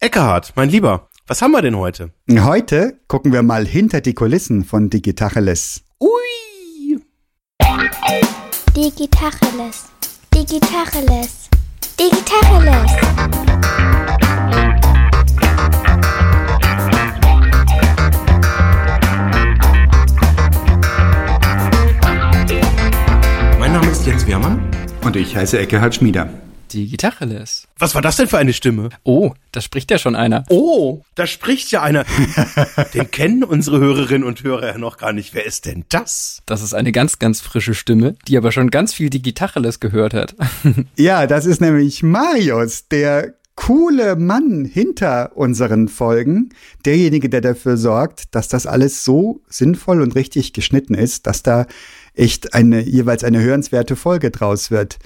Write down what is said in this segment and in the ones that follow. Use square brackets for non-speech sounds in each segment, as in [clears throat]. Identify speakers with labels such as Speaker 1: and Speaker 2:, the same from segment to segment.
Speaker 1: Eckehard, mein Lieber, was haben wir denn heute?
Speaker 2: Heute gucken wir mal hinter die Kulissen von Digitacheles.
Speaker 1: Ui!
Speaker 3: Digitacheles. Digitacheles. Digitacheles.
Speaker 1: Mein Name ist Jens Wehrmann.
Speaker 2: Und ich heiße Eckehard Schmieder.
Speaker 4: Digitacheles.
Speaker 1: Was war das denn für eine Stimme?
Speaker 4: Oh, da spricht ja schon einer.
Speaker 1: Oh, da spricht ja einer. [laughs] Den kennen unsere Hörerinnen und Hörer ja noch gar nicht. Wer ist denn das?
Speaker 4: Das ist eine ganz, ganz frische Stimme, die aber schon ganz viel Digitacheles gehört hat. [laughs]
Speaker 2: Ja, das ist nämlich Marius, der coole Mann hinter unseren Folgen, derjenige, der dafür sorgt, dass das alles so sinnvoll und richtig geschnitten ist, dass da echt eine jeweils eine hörenswerte Folge draus wird.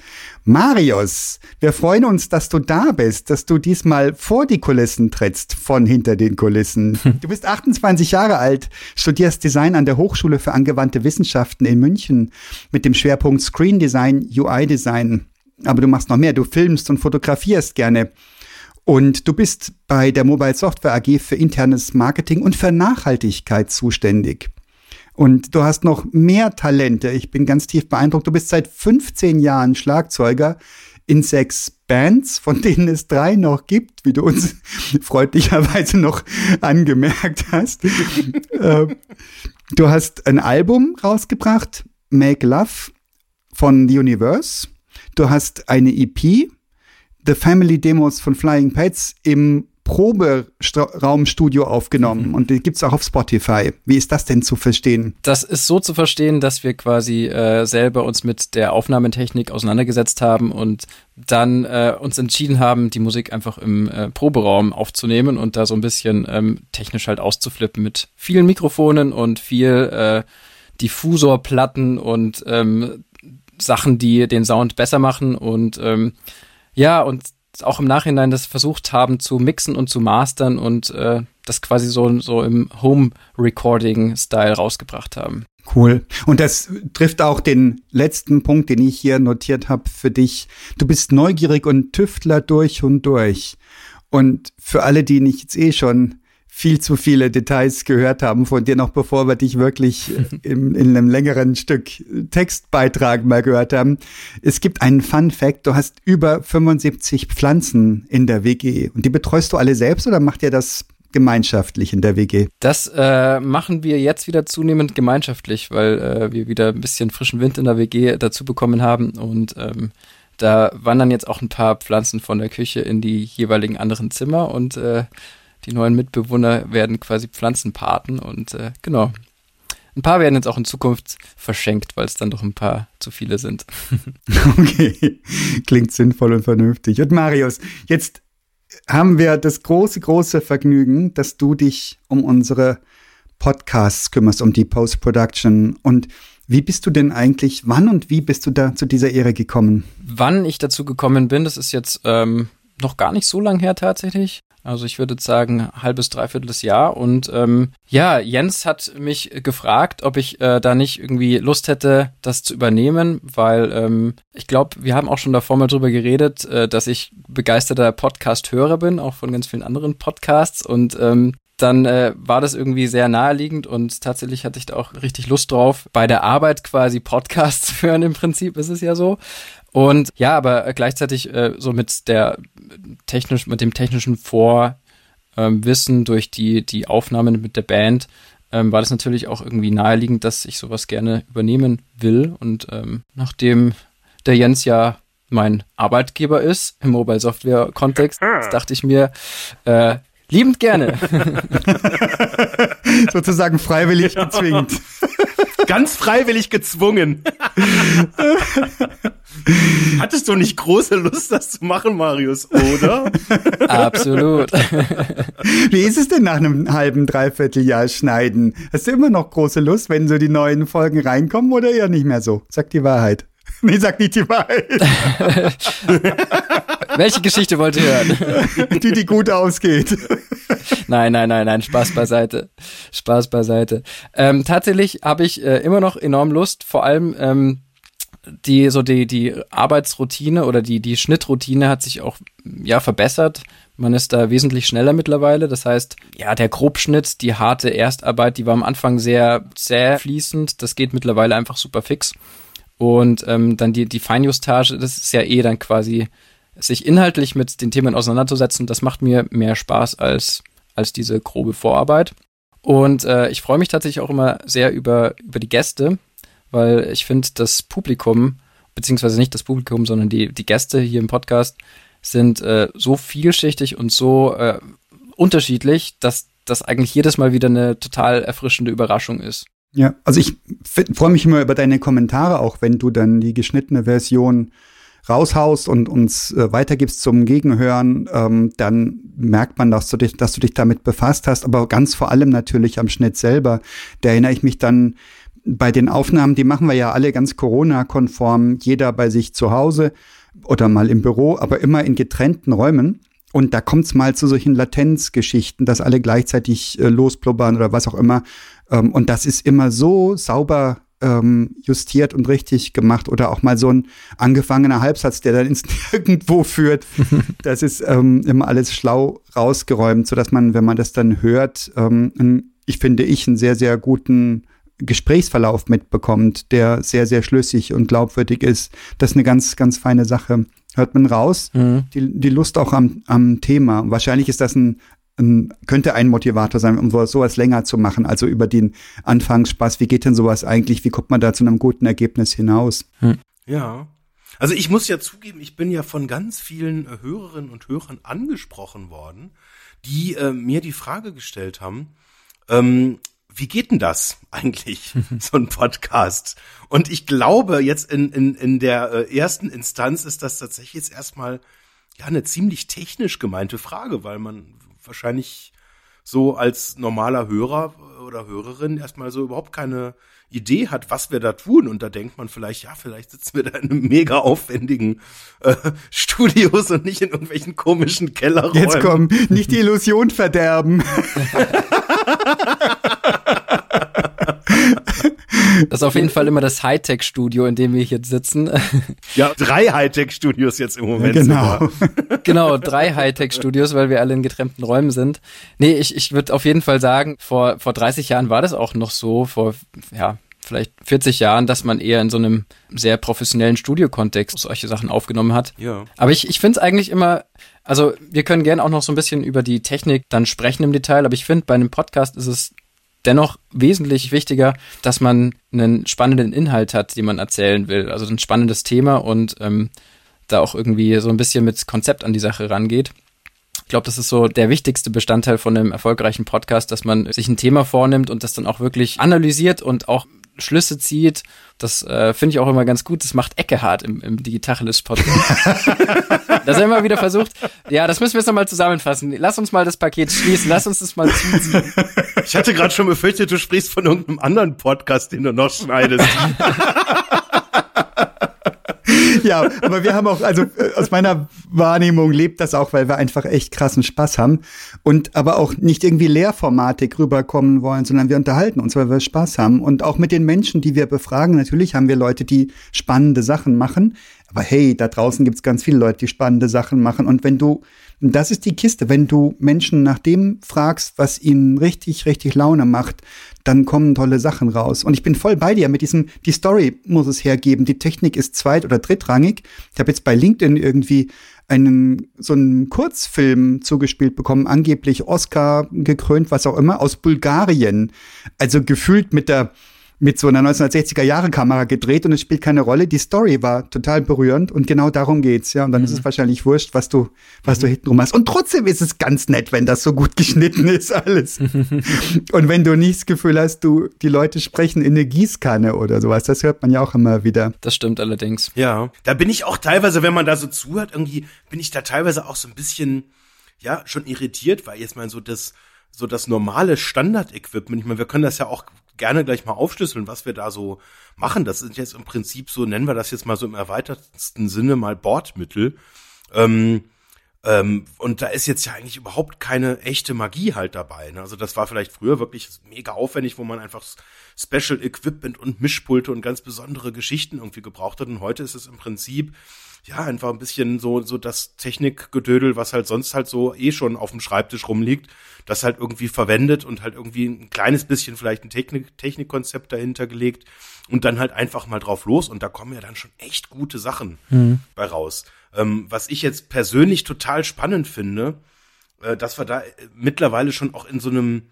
Speaker 2: Marius, wir freuen uns, dass du da bist, dass du diesmal vor die Kulissen trittst von hinter den Kulissen. [laughs] Du bist 28 Jahre alt, studierst Design an der Hochschule für angewandte Wissenschaften in München mit dem Schwerpunkt Screen Design, UI Design. Aber du machst noch mehr, du filmst und fotografierst gerne. Und du bist bei der Mobile Software AG für internes Marketing und für Nachhaltigkeit zuständig. Und du hast noch mehr Talente. Ich bin ganz tief beeindruckt. Du bist seit 15 Jahren Schlagzeuger in sechs Bands, von denen es drei noch gibt, wie du uns [laughs] freundlicherweise noch angemerkt hast. [laughs] Äh, du hast ein Album rausgebracht, Make Love von The Universe. Du hast eine EP, The Family Demos von Flying Pets im Proberaumstudio aufgenommen und die gibt's auch auf Spotify. Wie ist das denn zu verstehen?
Speaker 4: Das ist so zu verstehen, dass wir quasi äh, selber uns mit der Aufnahmetechnik auseinandergesetzt haben und dann äh, uns entschieden haben, die Musik einfach im äh, Proberaum aufzunehmen und da so ein bisschen ähm, technisch halt auszuflippen mit vielen Mikrofonen und viel äh, Diffusorplatten und ähm, Sachen, die den Sound besser machen und ähm, ja, und auch im Nachhinein das versucht haben zu mixen und zu mastern und äh, das quasi so, so im Home-Recording-Style rausgebracht haben.
Speaker 2: Cool. Und das trifft auch den letzten Punkt, den ich hier notiert habe für dich. Du bist neugierig und Tüftler durch und durch. Und für alle, die nicht jetzt eh schon viel zu viele Details gehört haben von dir, noch bevor wir dich wirklich [laughs] in, in einem längeren Stück Textbeitrag mal gehört haben. Es gibt einen Fun Fact. Du hast über 75 Pflanzen in der WG. Und die betreust du alle selbst oder macht ihr das gemeinschaftlich in der WG?
Speaker 4: Das äh, machen wir jetzt wieder zunehmend gemeinschaftlich, weil äh, wir wieder ein bisschen frischen Wind in der WG dazu bekommen haben und ähm, da wandern jetzt auch ein paar Pflanzen von der Küche in die jeweiligen anderen Zimmer und äh, die neuen Mitbewohner werden quasi Pflanzenpaten und äh, genau. Ein paar werden jetzt auch in Zukunft verschenkt, weil es dann doch ein paar zu viele sind. [laughs]
Speaker 2: okay, klingt sinnvoll und vernünftig. Und Marius, jetzt haben wir das große, große Vergnügen, dass du dich um unsere Podcasts kümmerst, um die Post-Production. Und wie bist du denn eigentlich, wann und wie bist du da zu dieser Ehre gekommen?
Speaker 4: Wann ich dazu gekommen bin, das ist jetzt ähm, noch gar nicht so lang her tatsächlich. Also ich würde sagen, halbes, dreiviertel Jahr. Und ähm, ja, Jens hat mich gefragt, ob ich äh, da nicht irgendwie Lust hätte, das zu übernehmen, weil ähm, ich glaube, wir haben auch schon davor mal drüber geredet, äh, dass ich begeisterter Podcast-Hörer bin, auch von ganz vielen anderen Podcasts. Und ähm, dann äh, war das irgendwie sehr naheliegend und tatsächlich hatte ich da auch richtig Lust drauf, bei der Arbeit quasi Podcasts [laughs] zu hören. Im Prinzip ist es ja so. Und ja, aber gleichzeitig äh, so mit der technisch, mit dem technischen Vorwissen ähm, durch die, die Aufnahmen mit der Band, ähm, war das natürlich auch irgendwie naheliegend, dass ich sowas gerne übernehmen will. Und ähm, nachdem der Jens ja mein Arbeitgeber ist im Mobile Software Kontext, dachte ich mir, äh, liebend gerne. [laughs]
Speaker 2: Sozusagen freiwillig gezwingt. [laughs]
Speaker 1: Ganz freiwillig gezwungen. [laughs] Hattest du nicht große Lust, das zu machen, Marius, oder?
Speaker 4: Absolut.
Speaker 2: Wie ist es denn nach einem halben, dreiviertel Jahr Schneiden? Hast du immer noch große Lust, wenn so die neuen Folgen reinkommen oder eher nicht mehr so? Sag die Wahrheit. Nee, sag nicht die Wahrheit. [laughs]
Speaker 4: Welche Geschichte wollt ihr hören?
Speaker 2: Die, die gut ausgeht.
Speaker 4: Nein, nein, nein, nein, Spaß beiseite. Spaß beiseite. Ähm, tatsächlich habe ich äh, immer noch enorm Lust, vor allem ähm, die so die die Arbeitsroutine oder die die Schnittroutine hat sich auch ja verbessert Man ist da wesentlich schneller mittlerweile. Das heißt, ja, der Grobschnitt, die harte Erstarbeit, die war am Anfang sehr, sehr fließend. Das geht mittlerweile einfach super fix. Und ähm, dann die, die Feinjustage, das ist ja eh dann quasi sich inhaltlich mit den Themen auseinanderzusetzen. Das macht mir mehr Spaß als, als diese grobe Vorarbeit. Und äh, ich freue mich tatsächlich auch immer sehr über, über die Gäste, weil ich finde, das Publikum, beziehungsweise nicht das Publikum, sondern die, die Gäste hier im Podcast, sind äh, so vielschichtig und so äh, unterschiedlich, dass das eigentlich jedes Mal wieder eine total erfrischende Überraschung ist.
Speaker 2: Ja, also ich freue mich immer über deine Kommentare, auch wenn du dann die geschnittene Version raushaust und uns äh, weitergibst zum Gegenhören, ähm, dann merkt man, dass du, dich, dass du dich damit befasst hast, aber ganz vor allem natürlich am Schnitt selber. Da erinnere ich mich dann bei den Aufnahmen, die machen wir ja alle ganz Corona-konform, jeder bei sich zu Hause oder mal im Büro, aber immer in getrennten Räumen. Und da kommt es mal zu solchen Latenzgeschichten, dass alle gleichzeitig äh, losblubbern oder was auch immer. Ähm, und das ist immer so sauber ähm, justiert und richtig gemacht. Oder auch mal so ein angefangener Halbsatz, der dann ins [laughs] Nirgendwo führt. [laughs] Das ist ähm, immer alles schlau rausgeräumt, sodass man, wenn man das dann hört, ähm, ich finde ich, einen sehr, sehr guten Gesprächsverlauf mitbekommt, der sehr, sehr schlüssig und glaubwürdig ist. Das ist eine ganz, ganz feine Sache. Hört man raus, mhm. die, die Lust auch am, am Thema. Wahrscheinlich ist das ein, ein, könnte ein Motivator sein, um sowas länger zu machen. Also über den Anfangsspaß. Wie geht denn sowas eigentlich? Wie kommt man da zu einem guten Ergebnis hinaus?
Speaker 1: Mhm. Ja. Also ich muss ja zugeben, ich bin ja von ganz vielen Hörerinnen und Hörern angesprochen worden, die äh, mir die Frage gestellt haben, ähm, wie geht denn das [laughs] eigentlich, [laughs] so ein Podcast? Und ich glaube, jetzt in, in, in der äh, ersten Instanz ist das tatsächlich jetzt erstmal ja eine ziemlich technisch gemeinte Frage, weil man wahrscheinlich so als normaler Hörer oder Hörerin erstmal so überhaupt keine Idee hat, was wir da tun. Und da denkt man vielleicht, ja, vielleicht sitzen wir da in einem mega aufwendigen äh, [laughs] Studios und nicht in irgendwelchen komischen Kellerräumen.
Speaker 2: Jetzt komm, nicht die Illusion verderben. [laughs] [laughs]
Speaker 4: Das ist auf jeden Fall immer das Hightech-Studio, in dem wir hier sitzen. [laughs]
Speaker 1: Ja, drei Hightech-Studios jetzt im Moment.
Speaker 2: Genau. [laughs]
Speaker 4: genau, drei Hightech-Studios, weil wir alle in getrennten Räumen sind. Nee, ich, ich würde auf jeden Fall sagen, vor, vor 30 Jahren war das auch noch so, vor, ja, vielleicht 40 Jahren, dass man eher in so einem sehr professionellen Studiokontext solche Sachen aufgenommen hat.
Speaker 1: Ja.
Speaker 4: Aber ich, ich finde es eigentlich immer, also wir können gerne auch noch so ein bisschen über die Technik dann sprechen im Detail, aber ich finde, bei einem Podcast ist es dennoch wesentlich wichtiger, dass man einen spannenden Inhalt hat, den man erzählen will. Also ein spannendes Thema und ähm, da auch irgendwie so ein bisschen mit Konzept an die Sache rangeht. Ich glaube, das ist so der wichtigste Bestandteil von einem erfolgreichen Podcast, dass man sich ein Thema vornimmt und das dann auch wirklich analysiert und auch Schlüsse zieht. Das äh, finde ich auch immer ganz gut. Das macht Eckehard im, im Digitalis-Podcast. [laughs] dass er immer wieder versucht, ja, das müssen wir jetzt nochmal zusammenfassen. Lass uns mal das Paket schließen, lass uns das mal zuziehen.
Speaker 1: Ich hatte gerade schon befürchtet, du sprichst von irgendeinem anderen Podcast, den du noch schneidest. [laughs] [laughs]
Speaker 2: ja, aber wir haben auch, also äh, aus meiner Wahrnehmung lebt das auch, weil wir einfach echt krassen Spaß haben und aber auch nicht irgendwie lehrformatig rüberkommen wollen, sondern wir unterhalten uns, weil wir Spaß haben und auch mit den Menschen, die wir befragen. Natürlich haben wir Leute, die spannende Sachen machen, aber hey, da draußen gibt's ganz viele Leute, die spannende Sachen machen und wenn du das ist die Kiste. Wenn du Menschen nach dem fragst, was ihnen richtig, richtig Laune macht, dann kommen tolle Sachen raus. Und ich bin voll bei dir mit diesem, die Story muss es hergeben. Die Technik ist zweit- oder drittrangig. Ich habe jetzt bei LinkedIn irgendwie einen so einen Kurzfilm zugespielt bekommen, angeblich Oscar gekrönt, was auch immer, aus Bulgarien. Also gefühlt mit der mit so einer 1960er Jahre Kamera gedreht und es spielt keine Rolle. Die Story war total berührend und genau darum geht's, ja. Und dann mhm. ist es mhm. wahrscheinlich wurscht, was du, was mhm. du hinten rum hast. Und trotzdem ist es ganz nett, wenn das so gut geschnitten ist, alles. [laughs] und wenn du nicht das Gefühl hast, du, die Leute sprechen in eine Gießkanne oder sowas, das hört man ja auch immer wieder.
Speaker 4: Das stimmt allerdings.
Speaker 1: Ja. Da bin ich auch teilweise, wenn man da so zuhört, irgendwie bin ich da teilweise auch so ein bisschen, ja, schon irritiert, weil jetzt mal so das, so das normale Standard-Equipment, ich meine, wir können das ja auch gerne gleich mal aufschlüsseln, was wir da so machen. Das sind jetzt im Prinzip so, nennen wir das jetzt mal so im erweitertsten Sinne mal Bordmittel. Ähm, ähm, und da ist jetzt ja eigentlich überhaupt keine echte Magie halt dabei. Ne? Also das war vielleicht früher wirklich mega aufwendig, wo man einfach Special Equipment und Mischpulte und ganz besondere Geschichten irgendwie gebraucht hat. Und heute ist es im Prinzip ja, einfach ein bisschen so, so das Technikgedödel, was halt sonst halt so eh schon auf dem Schreibtisch rumliegt, das halt irgendwie verwendet und halt irgendwie ein kleines bisschen vielleicht ein Technik, Technikkonzept dahinter gelegt und dann halt einfach mal drauf los und da kommen ja dann schon echt gute Sachen mhm. bei raus. Ähm, was ich jetzt persönlich total spannend finde, äh, dass wir da äh, mittlerweile schon auch in so einem,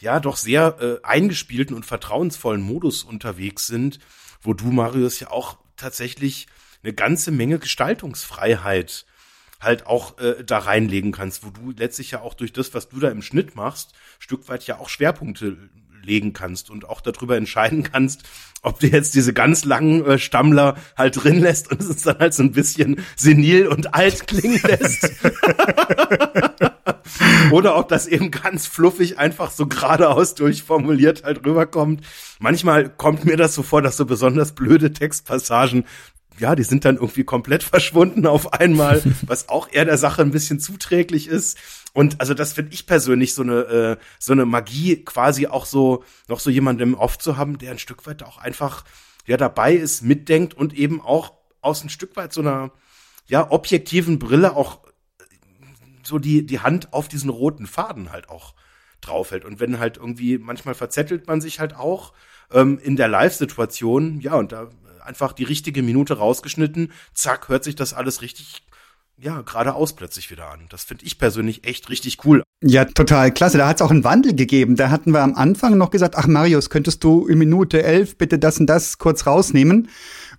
Speaker 1: ja, doch sehr äh, eingespielten und vertrauensvollen Modus unterwegs sind, wo du, Marius, ja auch tatsächlich eine ganze Menge Gestaltungsfreiheit halt auch äh, da reinlegen kannst, wo du letztlich ja auch durch das, was du da im Schnitt machst, Stück weit ja auch Schwerpunkte legen kannst und auch darüber entscheiden [laughs] kannst, ob du jetzt diese ganz langen äh, Stammler halt drin lässt und [laughs] es dann halt so ein bisschen senil und alt klingen [laughs] lässt. Oder ob das eben ganz fluffig einfach so geradeaus durchformuliert halt rüberkommt. Manchmal kommt mir das so vor, dass so besonders blöde Textpassagen ja, die sind dann irgendwie komplett [laughs] verschwunden auf einmal, [laughs] was auch eher der Sache ein bisschen zuträglich ist. Und also das finde ich persönlich so eine äh, so eine Magie, quasi auch so noch so jemandem oft zu haben, der ein Stück weit auch einfach ja dabei ist, mitdenkt und eben auch aus ein Stück weit so einer ja objektiven Brille auch so die, die Hand auf diesen roten Faden halt auch draufhält. Und wenn halt irgendwie, manchmal verzettelt man sich halt auch ähm, in der Live-Situation, ja, und da einfach die richtige Minute rausgeschnitten, zack, hört sich das alles richtig ja, geradeaus plötzlich wieder an. Das finde ich persönlich echt richtig cool.
Speaker 2: Ja, total klasse. Da hat es auch einen Wandel gegeben. Da hatten wir am Anfang noch gesagt, ach Marius, könntest du in Minute elf bitte das und das kurz rausnehmen?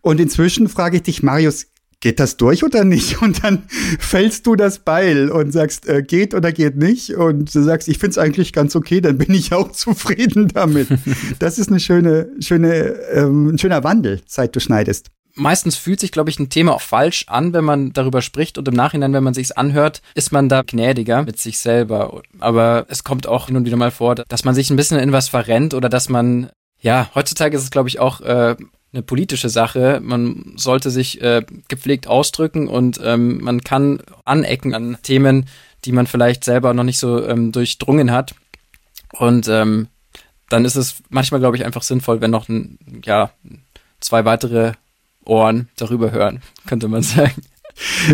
Speaker 2: Und inzwischen frage ich dich, Marius, geht das durch oder nicht? [laughs] Und dann fällst du das Beil und sagst, äh, geht oder geht nicht. Und du sagst, ich finde es eigentlich ganz okay, dann bin ich auch [laughs] zufrieden damit. [laughs] Das ist eine schöne, schöne, ähm, ein schöner Wandel, seit du schneidest.
Speaker 4: Meistens fühlt sich, glaube ich, ein Thema auch falsch an, wenn man darüber spricht und im Nachhinein, wenn man sich's anhört, ist man da gnädiger mit sich selber. Aber es kommt auch hin und wieder mal vor, dass man sich ein bisschen in was verrennt oder dass man ja, heutzutage ist es, glaube ich, auch äh, eine politische Sache. Man sollte sich äh, gepflegt ausdrücken und ähm, man kann anecken an Themen, die man vielleicht selber noch nicht so ähm, durchdrungen hat. Und ähm, dann ist es manchmal, glaube ich, einfach sinnvoll, wenn noch ein, ja, zwei weitere Ohren darüber hören, [laughs] könnte man sagen.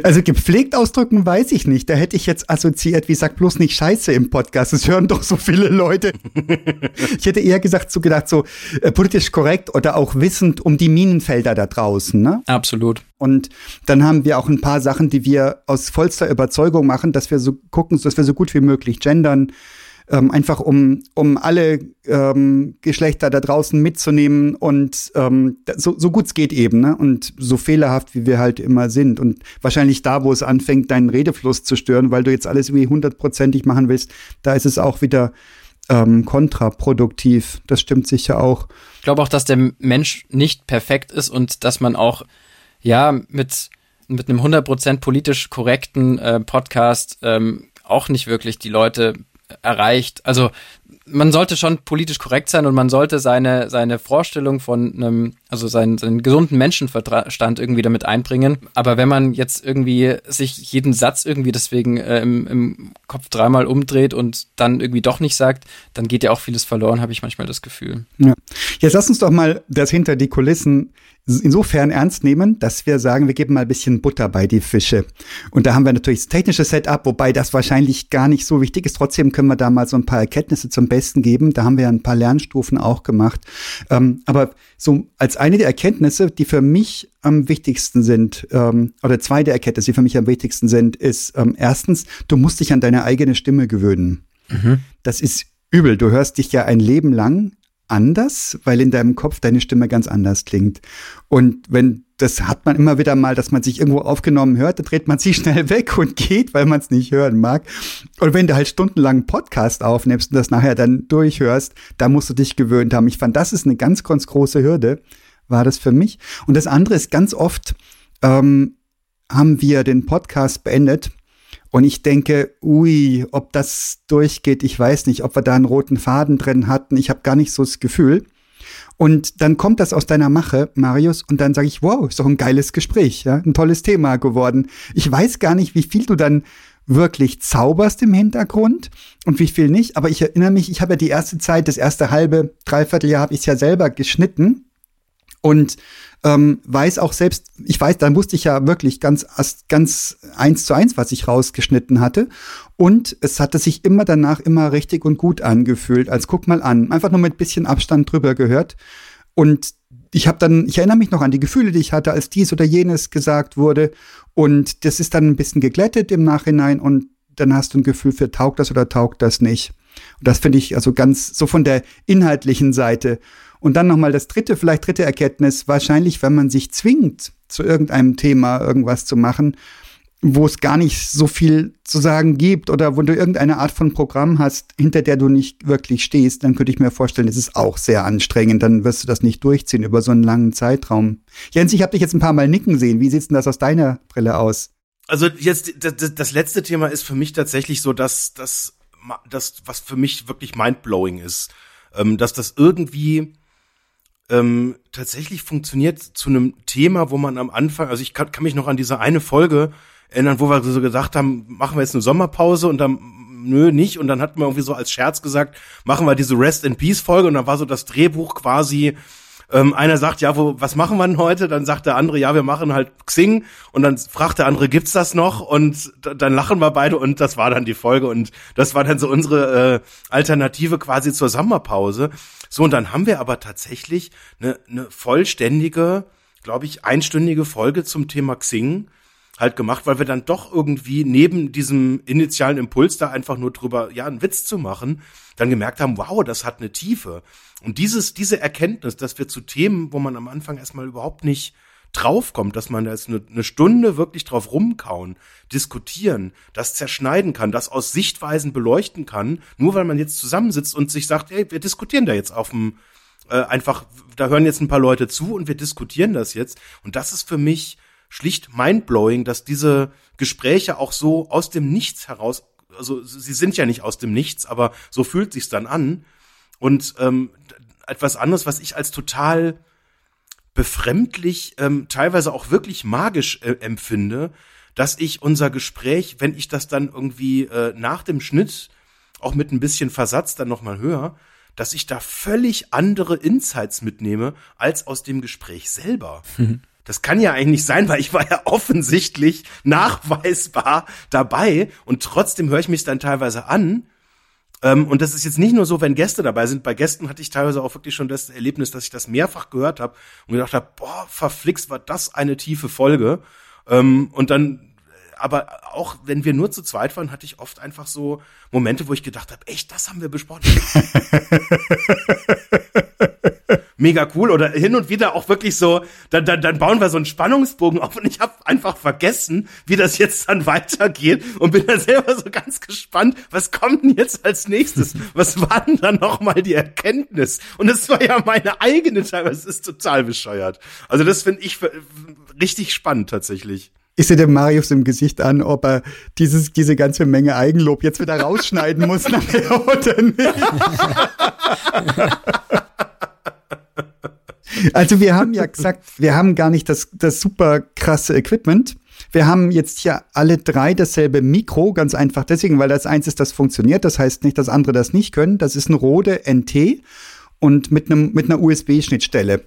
Speaker 2: Also gepflegt ausdrücken weiß ich nicht. Da hätte ich jetzt assoziiert, wie sag bloß nicht Scheiße im Podcast. Das hören doch so viele Leute. [laughs] ich hätte eher gesagt, so gedacht, so äh, politisch korrekt oder auch wissend um die Minenfelder da draußen. Ne?
Speaker 4: Absolut.
Speaker 2: Und dann haben wir auch ein paar Sachen, die wir aus vollster Überzeugung machen, dass wir so gucken, dass wir so gut wie möglich gendern ähm, einfach um, um alle ähm, Geschlechter da draußen mitzunehmen und ähm, so, so gut es geht eben, ne? Und so fehlerhaft, wie wir halt immer sind. Und wahrscheinlich da, wo es anfängt, deinen Redefluss zu stören, weil du jetzt alles wie hundertprozentig machen willst, da ist es auch wieder ähm, kontraproduktiv. Das stimmt sicher auch.
Speaker 4: Ich glaube auch, dass der Mensch nicht perfekt ist und dass man auch, ja, mit, mit einem 100% politisch korrekten äh, Podcast ähm, auch nicht wirklich die Leute erreicht. Also man sollte schon politisch korrekt sein und man sollte seine, seine Vorstellung von einem, also seinen, seinen gesunden Menschenverstand irgendwie damit einbringen. Aber wenn man jetzt irgendwie sich jeden Satz irgendwie deswegen äh, im, im Kopf dreimal umdreht und dann irgendwie doch nicht sagt, dann geht ja auch vieles verloren, habe ich manchmal das Gefühl.
Speaker 2: Ja. Jetzt lass uns doch mal das hinter die Kulissen insofern ernst nehmen, dass wir sagen, wir geben mal ein bisschen Butter bei die Fische. Und da haben wir natürlich das technische Setup, wobei das wahrscheinlich gar nicht so wichtig ist. Trotzdem können wir da mal so ein paar Erkenntnisse zum Besten geben. Da haben wir ja ein paar Lernstufen auch gemacht. Ähm, aber so als eine der Erkenntnisse, die für mich am wichtigsten sind, ähm, oder zwei der Erkenntnisse, die für mich am wichtigsten sind, ist ähm, erstens, du musst dich an deine eigene Stimme gewöhnen. Mhm. Das ist übel. Du hörst dich ja ein Leben lang anders, weil in deinem Kopf deine Stimme ganz anders klingt. Und wenn das hat man immer wieder mal, dass man sich irgendwo aufgenommen hört, dann dreht man sich schnell weg und geht, weil man es nicht hören mag. Und wenn du halt stundenlang einen Podcast aufnimmst und das nachher dann durchhörst, da musst du dich gewöhnt haben. Ich fand, das ist eine ganz, ganz große Hürde, war das für mich. Und das andere ist ganz oft, ähm, haben wir den Podcast beendet und ich denke, ui, ob das durchgeht, ich weiß nicht, ob wir da einen roten Faden drin hatten. Ich habe gar nicht so das Gefühl. Und dann kommt das aus deiner Mache, Marius, und dann sage ich, wow, ist doch ein geiles Gespräch, ja, ein tolles Thema geworden. Ich weiß gar nicht, wie viel du dann wirklich zauberst im Hintergrund und wie viel nicht, aber ich erinnere mich, ich habe ja die erste Zeit, das erste halbe, dreiviertel Jahr habe ich es ja selber geschnitten und ähm, weiß auch selbst, ich weiß, dann wusste ich ja wirklich ganz, ganz eins zu eins, was ich rausgeschnitten hatte. Und es hatte sich immer danach immer richtig und gut angefühlt, als guck mal an. Einfach nur mit bisschen Abstand drüber gehört. Und ich habe dann, ich erinnere mich noch an die Gefühle, die ich hatte, als dies oder jenes gesagt wurde. Und das ist dann ein bisschen geglättet im Nachhinein und dann hast du ein Gefühl für taugt das oder taugt das nicht. Und das finde ich also ganz so von der inhaltlichen Seite. Und dann nochmal das dritte, vielleicht dritte Erkenntnis, wahrscheinlich, wenn man sich zwingt, zu irgendeinem Thema irgendwas zu machen, wo es gar nicht so viel zu sagen gibt oder wo du irgendeine Art von Programm hast, hinter der du nicht wirklich stehst, dann könnte ich mir vorstellen, das ist auch sehr anstrengend. Dann wirst du das nicht durchziehen über so einen langen Zeitraum. Jens, ich habe dich jetzt ein paar Mal nicken sehen. Wie sieht denn das aus deiner Brille aus?
Speaker 1: Also jetzt das, das letzte Thema ist für mich tatsächlich so, dass das, das was für mich wirklich mindblowing ist, ähm, dass das irgendwie ähm, tatsächlich funktioniert zu einem Thema, wo man am Anfang, also ich kann, kann mich noch an diese eine Folge erinnern, wo wir so gesagt haben, machen wir jetzt eine Sommerpause und dann nö, nicht. Und dann hatten wir irgendwie so als Scherz gesagt, machen wir diese Rest in Peace Folge und dann war so das Drehbuch quasi, ähm, einer sagt, ja, wo, was machen wir denn heute? Dann sagt der andere, ja, wir machen halt Xing. Und dann fragt der andere, gibt's das noch? Und dann lachen wir beide und das war dann die Folge. Und das war dann so unsere äh, Alternative quasi zur Sommerpause. So, und dann haben wir aber tatsächlich eine, eine vollständige, glaube ich, einstündige Folge zum Thema Xing halt gemacht, weil wir dann doch irgendwie neben diesem initialen Impuls da einfach nur drüber, ja, einen Witz zu machen, dann gemerkt haben, wow, das hat eine Tiefe. Und dieses, diese Erkenntnis, dass wir zu Themen, wo man am Anfang erstmal überhaupt nicht draufkommt, dass man da jetzt eine, eine Stunde wirklich drauf rumkauen, diskutieren, das zerschneiden kann, das aus Sichtweisen beleuchten kann, nur weil man jetzt zusammensitzt und sich sagt, hey, wir diskutieren da jetzt auf dem, äh, einfach, da hören jetzt ein paar Leute zu und wir diskutieren das jetzt. Und das ist für mich schlicht mindblowing, dass diese Gespräche auch so aus dem Nichts heraus, also sie sind ja nicht aus dem Nichts, aber so fühlt sich's dann an. Und ähm, etwas anderes, was ich als total befremdlich, ähm, teilweise auch wirklich magisch äh, empfinde, dass ich unser Gespräch, wenn ich das dann irgendwie äh, nach dem Schnitt auch mit ein bisschen Versatz dann nochmal höre, dass ich da völlig andere Insights mitnehme als aus dem Gespräch selber. Mhm. [laughs] Das kann ja eigentlich sein, weil ich war ja offensichtlich nachweisbar dabei und trotzdem höre ich mich dann teilweise an. Ähm, und das ist jetzt nicht nur so, wenn Gäste dabei sind. Bei Gästen hatte ich teilweise auch wirklich schon das Erlebnis, dass ich das mehrfach gehört habe und gedacht habe, boah, verflixt, war das eine tiefe Folge. Ähm, und dann aber auch wenn wir nur zu zweit waren, hatte ich oft einfach so Momente, wo ich gedacht habe, echt, das haben wir besprochen. [laughs] mega cool oder hin und wieder auch wirklich so, dann, dann, dann bauen wir so einen Spannungsbogen auf und ich habe einfach vergessen, wie das jetzt dann [laughs] weitergeht und bin dann selber so ganz gespannt, was kommt denn jetzt als nächstes? Was war denn dann nochmal die Erkenntnis? Und es war ja meine eigene teilweise, es ist total bescheuert. Also das finde ich richtig spannend tatsächlich.
Speaker 2: Ich sehe dem Marius im Gesicht an, ob er dieses, diese ganze Menge Eigenlob jetzt wieder rausschneiden muss [laughs] nachher oder nicht. [laughs] Also wir haben ja gesagt, wir haben gar nicht das, das super krasse Equipment. Wir haben jetzt hier alle drei dasselbe Mikro, ganz einfach deswegen, weil das eins ist, das funktioniert. Das heißt nicht, dass andere das nicht können. Das ist ein Rode NT und mit einem mit einer USB-Schnittstelle.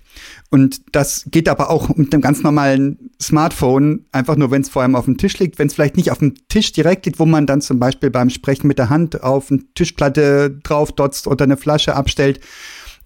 Speaker 2: Und das geht aber auch mit einem ganz normalen Smartphone, einfach nur, wenn es vor allem auf dem Tisch liegt, wenn es vielleicht nicht auf dem Tisch direkt liegt, wo man dann zum Beispiel beim Sprechen mit der Hand auf eine Tischplatte drauf dotzt oder eine Flasche abstellt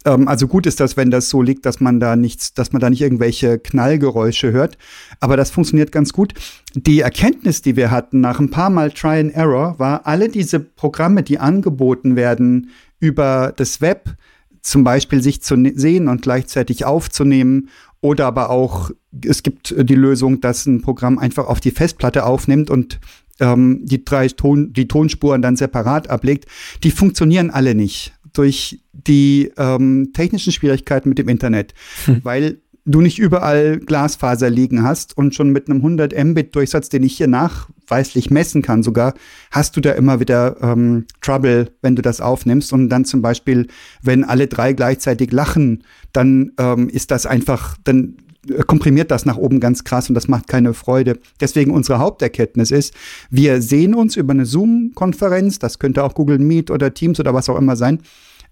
Speaker 2: ähm, also gut ist das, wenn das so liegt, dass man da nichts, dass man da nicht irgendwelche Knallgeräusche hört. Aber das funktioniert ganz gut. Die Erkenntnis, die wir hatten nach ein paar Mal Try and Error, war, alle diese Programme, die angeboten werden über das Web, zum Beispiel sich zu ne-, sehen und gleichzeitig aufzunehmen oder aber auch, es gibt die Lösung, dass ein Programm einfach auf die Festplatte aufnimmt und ähm, die drei Ton, die Tonspuren dann separat ablegt, die funktionieren alle nicht durch die ähm, technischen Schwierigkeiten mit dem Internet, hm. weil du nicht überall Glasfaser liegen hast und schon mit einem 100 Mbit Durchsatz, den ich hier nachweislich messen kann sogar, hast du da immer wieder ähm, Trouble, wenn du das aufnimmst und dann zum Beispiel, wenn alle drei gleichzeitig lachen, dann ähm, ist das einfach, dann komprimiert das nach oben ganz krass und das macht keine Freude. Deswegen unsere Haupterkenntnis ist, wir sehen uns über eine Zoom-Konferenz, das könnte auch Google Meet oder Teams oder was auch immer sein,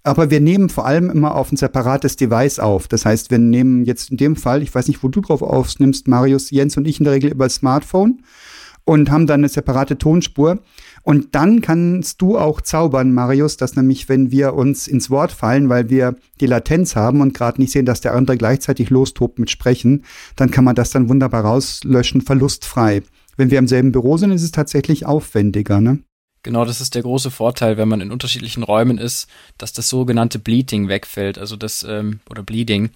Speaker 2: aber wir nehmen vor allem immer auf ein separates Device auf. Das heißt, wir nehmen jetzt in dem Fall, ich weiß nicht, wo du drauf aufnimmst, Marius, Jens und ich in der Regel über Smartphone und haben dann eine separate Tonspur. Und dann kannst du auch zaubern, Marius, dass nämlich, wenn wir uns ins Wort fallen, weil wir die Latenz haben und gerade nicht sehen, dass der andere gleichzeitig lostobt mit Sprechen, dann kann man das dann wunderbar rauslöschen, verlustfrei. Wenn wir im selben Büro sind, ist es tatsächlich aufwendiger, ne?
Speaker 4: Genau, das ist der große Vorteil, wenn man in unterschiedlichen Räumen ist, dass das sogenannte Bleeding wegfällt, also das ähm, oder Bleeding,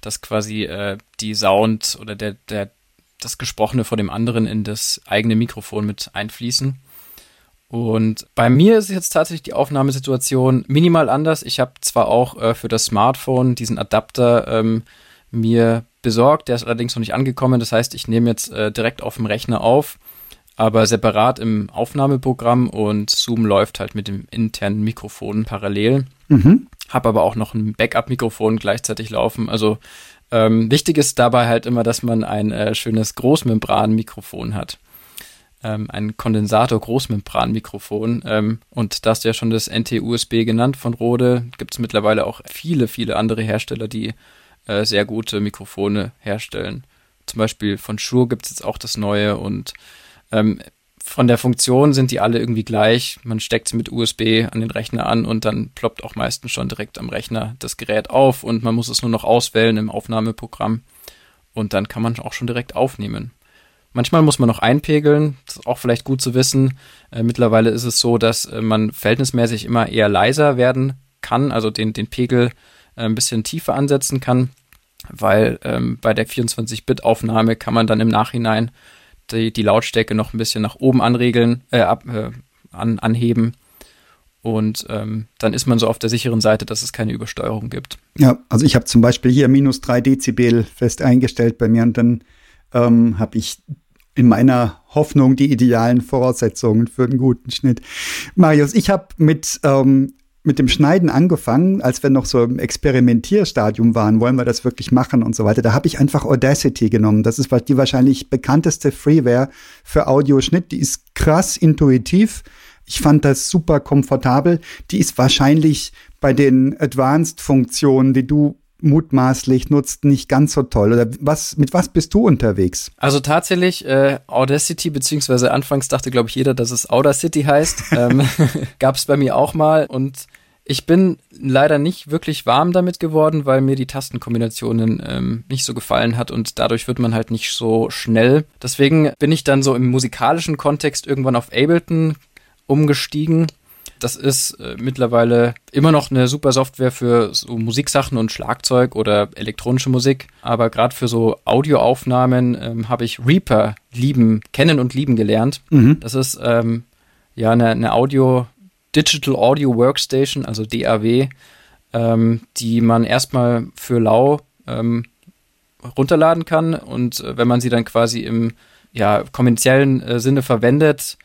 Speaker 4: dass quasi äh, die Sound oder der der das Gesprochene vor dem anderen in das eigene Mikrofon mit einfließen. Und bei mir ist jetzt tatsächlich die Aufnahmesituation minimal anders. Ich habe zwar auch äh, für das Smartphone diesen Adapter ähm, mir besorgt, der ist allerdings noch nicht angekommen. Das heißt, ich nehme jetzt äh, direkt auf dem Rechner auf aber separat im Aufnahmeprogramm und Zoom läuft halt mit dem internen Mikrofon parallel. Mhm. Hab aber auch noch ein Backup-Mikrofon gleichzeitig laufen. Also ähm, wichtig ist dabei halt immer, dass man ein äh, schönes Großmembran-Mikrofon hat. Ähm, ein Kondensator-Großmembran-Mikrofon. Ähm, und da hast du ja schon das NT-USB genannt von Rode. Gibt es mittlerweile auch viele, viele andere Hersteller, die äh, sehr gute Mikrofone herstellen. Zum Beispiel von Shure gibt es jetzt auch das neue und ähm, von der Funktion sind die alle irgendwie gleich. Man steckt sie mit USB an den Rechner an und dann ploppt auch meistens schon direkt am Rechner das Gerät auf und man muss es nur noch auswählen im Aufnahmeprogramm und dann kann man auch schon direkt aufnehmen. Manchmal muss man noch einpegeln, das ist auch vielleicht gut zu wissen. Äh, mittlerweile ist es so, dass äh, man verhältnismäßig immer eher leiser werden kann, also den, den Pegel äh, ein bisschen tiefer ansetzen kann, weil ähm, bei der 24-Bit-Aufnahme kann man dann im Nachhinein die, die Lautstärke noch ein bisschen nach oben anregeln, äh, ab, äh, an, anheben. Und ähm, dann ist man so auf der sicheren Seite, dass es keine Übersteuerung gibt.
Speaker 2: Ja, also ich habe zum Beispiel hier minus drei Dezibel fest eingestellt bei mir und dann ähm, habe ich in meiner Hoffnung die idealen Voraussetzungen für einen guten Schnitt. Marius, ich habe mit ähm, mit dem Schneiden angefangen, als wir noch so im Experimentierstadium waren, wollen wir das wirklich machen und so weiter. Da habe ich einfach Audacity genommen. Das ist die wahrscheinlich bekannteste Freeware für Audioschnitt. Die ist krass intuitiv. Ich fand das super komfortabel. Die ist wahrscheinlich bei den Advanced-Funktionen, die du mutmaßlich nutzt, nicht ganz so toll. Oder was, mit was bist du unterwegs?
Speaker 4: Also tatsächlich äh, Audacity, beziehungsweise anfangs dachte, glaube ich, jeder, dass es Audacity heißt. [laughs] ähm, [laughs] Gab es bei mir auch mal und ich bin leider nicht wirklich warm damit geworden, weil mir die Tastenkombinationen ähm, nicht so gefallen hat und dadurch wird man halt nicht so schnell. Deswegen bin ich dann so im musikalischen Kontext irgendwann auf Ableton umgestiegen. Das ist äh, mittlerweile immer noch eine super Software für so Musiksachen und Schlagzeug oder elektronische Musik. Aber gerade für so Audioaufnahmen ähm, habe ich Reaper lieben, kennen und lieben gelernt. Mhm. Das ist ähm, ja eine, eine Audio Digital Audio Workstation, also DAW, ähm, die man erstmal für lau ähm, runterladen kann und äh, wenn man sie dann quasi im ja, kommerziellen äh, Sinne verwendet,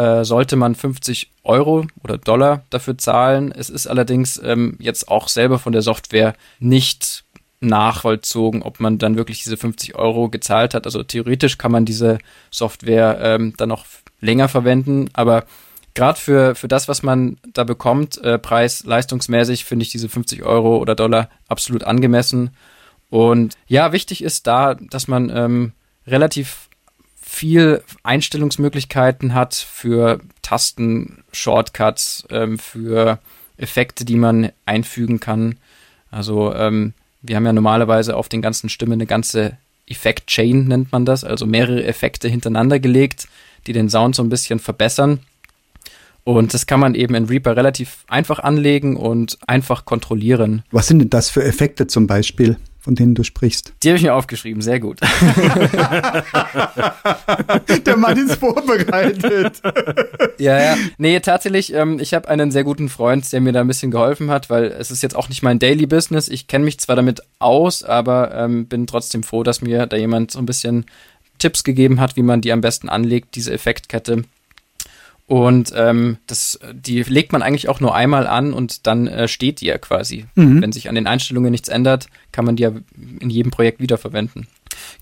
Speaker 4: äh, sollte man 50 Euro oder Dollar dafür zahlen. Es ist allerdings ähm, jetzt auch selber von der Software nicht nachvollzogen, ob man dann wirklich diese 50 Euro gezahlt hat. Also theoretisch kann man diese Software ähm, dann noch länger verwenden, aber gerade für, für das, was man da bekommt, äh, preis-leistungsmäßig, finde ich diese 50 Euro oder Dollar absolut angemessen. Und ja, wichtig ist da, dass man ähm, relativ viel Einstellungsmöglichkeiten hat für Tasten, Shortcuts, ähm, für Effekte, die man einfügen kann. Also ähm, wir haben ja normalerweise auf den ganzen Stimmen eine ganze Effekt-Chain, nennt man das, also mehrere Effekte hintereinander gelegt, die den Sound so ein bisschen verbessern. Und das kann man eben in Reaper relativ einfach anlegen und einfach kontrollieren.
Speaker 2: Was sind denn das für Effekte zum Beispiel, von denen du sprichst?
Speaker 4: Die habe ich mir aufgeschrieben, sehr gut. [laughs]
Speaker 2: Der Mann ist vorbereitet.
Speaker 4: ja, ja. Nee, tatsächlich, ähm, ich habe einen sehr guten Freund, der mir da ein bisschen geholfen hat, weil es ist jetzt auch nicht mein Daily Business. Ich kenne mich zwar damit aus, aber ähm, bin trotzdem froh, dass mir da jemand so ein bisschen Tipps gegeben hat, wie man die am besten anlegt, diese Effektkette. Und ähm, das, die legt man eigentlich auch nur einmal an und dann äh, steht die ja quasi. Mhm. Wenn sich an den Einstellungen nichts ändert, kann man die ja in jedem Projekt wiederverwenden.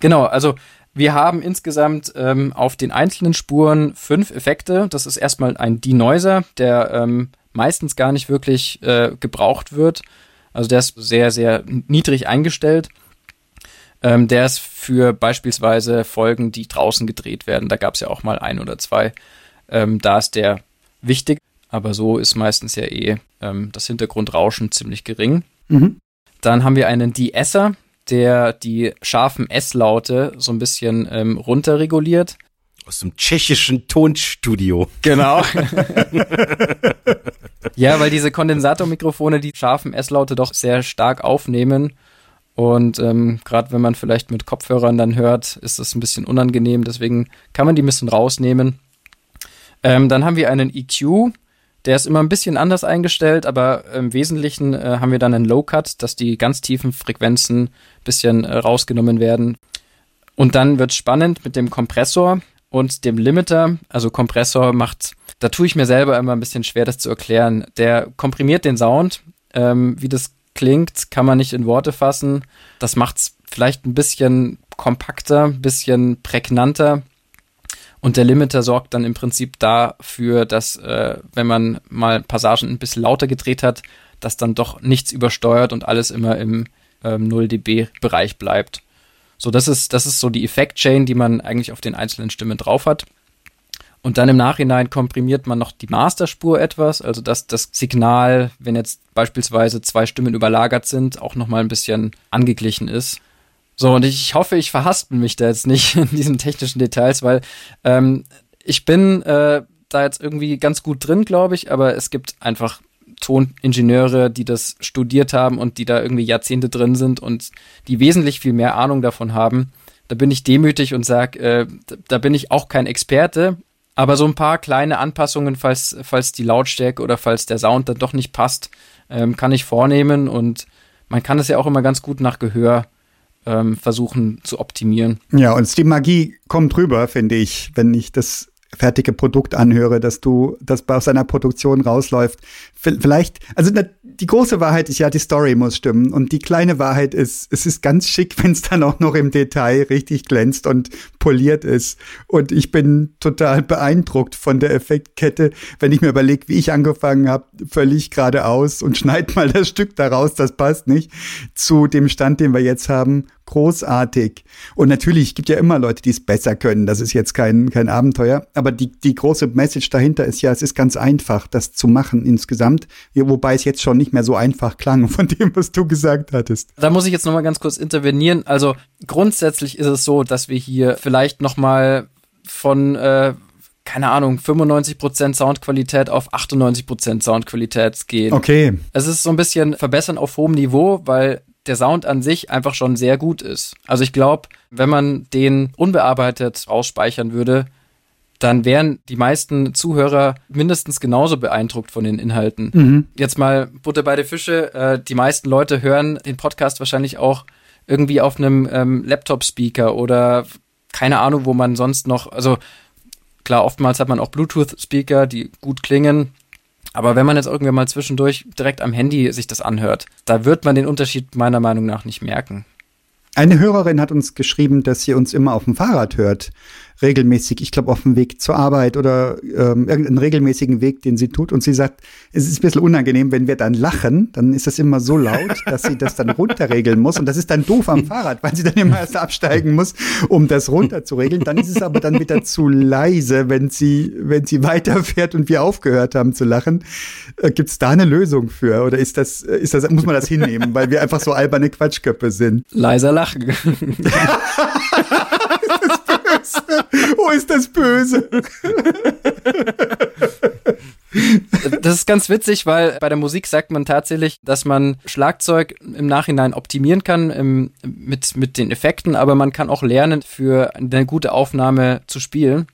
Speaker 4: Genau, also wir haben insgesamt ähm, auf den einzelnen Spuren fünf Effekte. Das ist erstmal ein Denoiser, der ähm, meistens gar nicht wirklich äh, gebraucht wird. Also der ist sehr, sehr niedrig eingestellt. Ähm, der ist für beispielsweise Folgen, die draußen gedreht werden. Da gab es ja auch mal ein oder zwei. Ähm, da ist der wichtig, aber so ist meistens ja eh ähm, das Hintergrundrauschen ziemlich gering.
Speaker 2: Mhm.
Speaker 4: Dann haben wir einen De-Esser, der die scharfen S-Laute so ein bisschen ähm, runterreguliert.
Speaker 1: Aus dem tschechischen Tonstudio.
Speaker 4: Genau. [laughs] ja, weil diese Kondensatormikrofone die scharfen S-Laute doch sehr stark aufnehmen. Und ähm, gerade wenn man vielleicht mit Kopfhörern dann hört, ist das ein bisschen unangenehm. Deswegen kann man die ein bisschen rausnehmen. Ähm, dann haben wir einen EQ. Der ist immer ein bisschen anders eingestellt, aber im Wesentlichen äh, haben wir dann einen Low Cut, dass die ganz tiefen Frequenzen ein bisschen äh, rausgenommen werden. Und dann wird spannend mit dem Kompressor und dem Limiter. Also Kompressor macht, da tue ich mir selber immer ein bisschen schwer, das zu erklären. Der komprimiert den Sound. Ähm, wie das klingt, kann man nicht in Worte fassen. Das macht's vielleicht ein bisschen kompakter, ein bisschen prägnanter. Und der Limiter sorgt dann im Prinzip dafür, dass, äh, wenn man mal Passagen ein bisschen lauter gedreht hat, dass dann doch nichts übersteuert und alles immer im ähm, 0 dB-Bereich bleibt. So, das ist, das ist so die Effekt-Chain, die man eigentlich auf den einzelnen Stimmen drauf hat. Und dann im Nachhinein komprimiert man noch die Masterspur etwas, also dass das Signal, wenn jetzt beispielsweise zwei Stimmen überlagert sind, auch nochmal ein bisschen angeglichen ist. So, und ich hoffe, ich verhaspel mich da jetzt nicht [laughs] in diesen technischen Details, weil ähm, ich bin äh, da jetzt irgendwie ganz gut drin, glaube ich, aber es gibt einfach Toningenieure, die das studiert haben und die da irgendwie Jahrzehnte drin sind und die wesentlich viel mehr Ahnung davon haben. Da bin ich demütig und sage, äh, da bin ich auch kein Experte, aber so ein paar kleine Anpassungen, falls, falls die Lautstärke oder falls der Sound dann doch nicht passt, ähm, kann ich vornehmen und man kann es ja auch immer ganz gut nach Gehör ähm, versuchen zu optimieren.
Speaker 2: Ja, und die Magie kommt rüber, finde ich, wenn ich das fertige Produkt anhöre, dass du, das aus seiner Produktion rausläuft. Vielleicht, also die große Wahrheit ist ja, die Story muss stimmen. Und die kleine Wahrheit ist, es ist ganz schick, [laughs] wenn es dann auch noch im Detail richtig glänzt und poliert ist. Und ich bin total beeindruckt von der Effektkette, wenn ich mir überlege, wie ich angefangen habe, völlig geradeaus und [laughs] schneid mal das Stück daraus, das passt nicht, zu dem Stand, den wir jetzt haben großartig. Und natürlich gibt ja immer Leute, die es besser können. Das ist jetzt kein, kein Abenteuer. Aber die, die große Message dahinter ist ja, es ist ganz einfach, das zu machen insgesamt. Wobei es jetzt schon nicht mehr so einfach klang von dem, was du gesagt hattest.
Speaker 4: Da muss ich jetzt nochmal ganz kurz intervenieren. Also grundsätzlich ist es so, dass wir hier vielleicht nochmal von, äh, keine Ahnung, 95% Soundqualität auf 98% Soundqualität gehen.
Speaker 2: Okay.
Speaker 4: Es ist so ein bisschen verbessern auf hohem Niveau, weil der Sound an sich einfach schon sehr gut ist. Also ich glaube, wenn man den unbearbeitet ausspeichern würde, dann wären die meisten Zuhörer mindestens genauso beeindruckt von den Inhalten.
Speaker 2: Mhm.
Speaker 4: Jetzt mal Butter bei der Fische. Äh, die meisten Leute hören den Podcast wahrscheinlich auch irgendwie auf einem ähm, Laptop-Speaker oder keine Ahnung, wo man sonst noch, also klar, oftmals hat man auch Bluetooth-Speaker, die gut klingen. Aber wenn man jetzt irgendwann mal zwischendurch direkt am Handy sich das anhört, da wird man den Unterschied meiner Meinung nach nicht merken.
Speaker 2: Eine Hörerin hat uns geschrieben, dass sie uns immer auf dem Fahrrad hört regelmäßig, ich glaube, auf dem Weg zur Arbeit oder ähm, irgendeinen regelmäßigen Weg, den sie tut. Und sie sagt, es ist ein bisschen unangenehm, wenn wir dann lachen, dann ist das immer so laut, [laughs] dass sie das dann runterregeln muss. Und das ist dann doof am Fahrrad, weil sie dann immer erst absteigen muss, um das runterzuregeln. Dann ist es aber dann wieder zu leise, wenn sie, wenn sie weiterfährt und wir aufgehört haben zu lachen. Äh, Gibt es da eine Lösung für? Oder ist das, ist das, muss man das hinnehmen, weil wir einfach so alberne Quatschköpfe sind?
Speaker 4: Leiser lachen. [laughs]
Speaker 2: oh, ist das böse.
Speaker 4: Das ist ganz witzig, weil bei der Musik sagt man tatsächlich, dass man Schlagzeug im Nachhinein optimieren kann im, mit, mit den Effekten, aber man kann auch lernen, für eine gute Aufnahme zu spielen.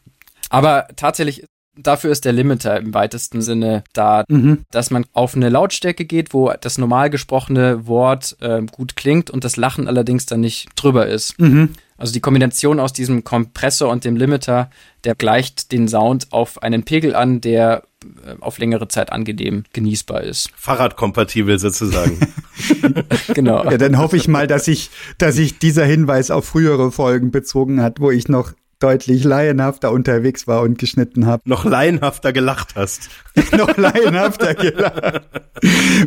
Speaker 4: Aber tatsächlich Dafür ist der Limiter im weitesten Sinne da, mhm. dass man auf eine Lautstärke geht, wo das normal gesprochene Wort äh, gut klingt und das Lachen allerdings dann nicht drüber ist.
Speaker 2: Mhm.
Speaker 4: Also die Kombination aus diesem Kompressor und dem Limiter, der gleicht den Sound auf einen Pegel an, der äh, auf längere Zeit angenehm genießbar ist.
Speaker 1: Fahrradkompatibel sozusagen. [laughs] [laughs]
Speaker 4: genau.
Speaker 2: Ja, dann hoffe ich mal, dass ich, dass ich dieser Hinweis auf frühere Folgen bezogen hat, wo ich noch deutlich laienhafter unterwegs war und geschnitten habe.
Speaker 1: Noch laienhafter gelacht hast. [laughs]
Speaker 2: Noch laienhafter gelacht.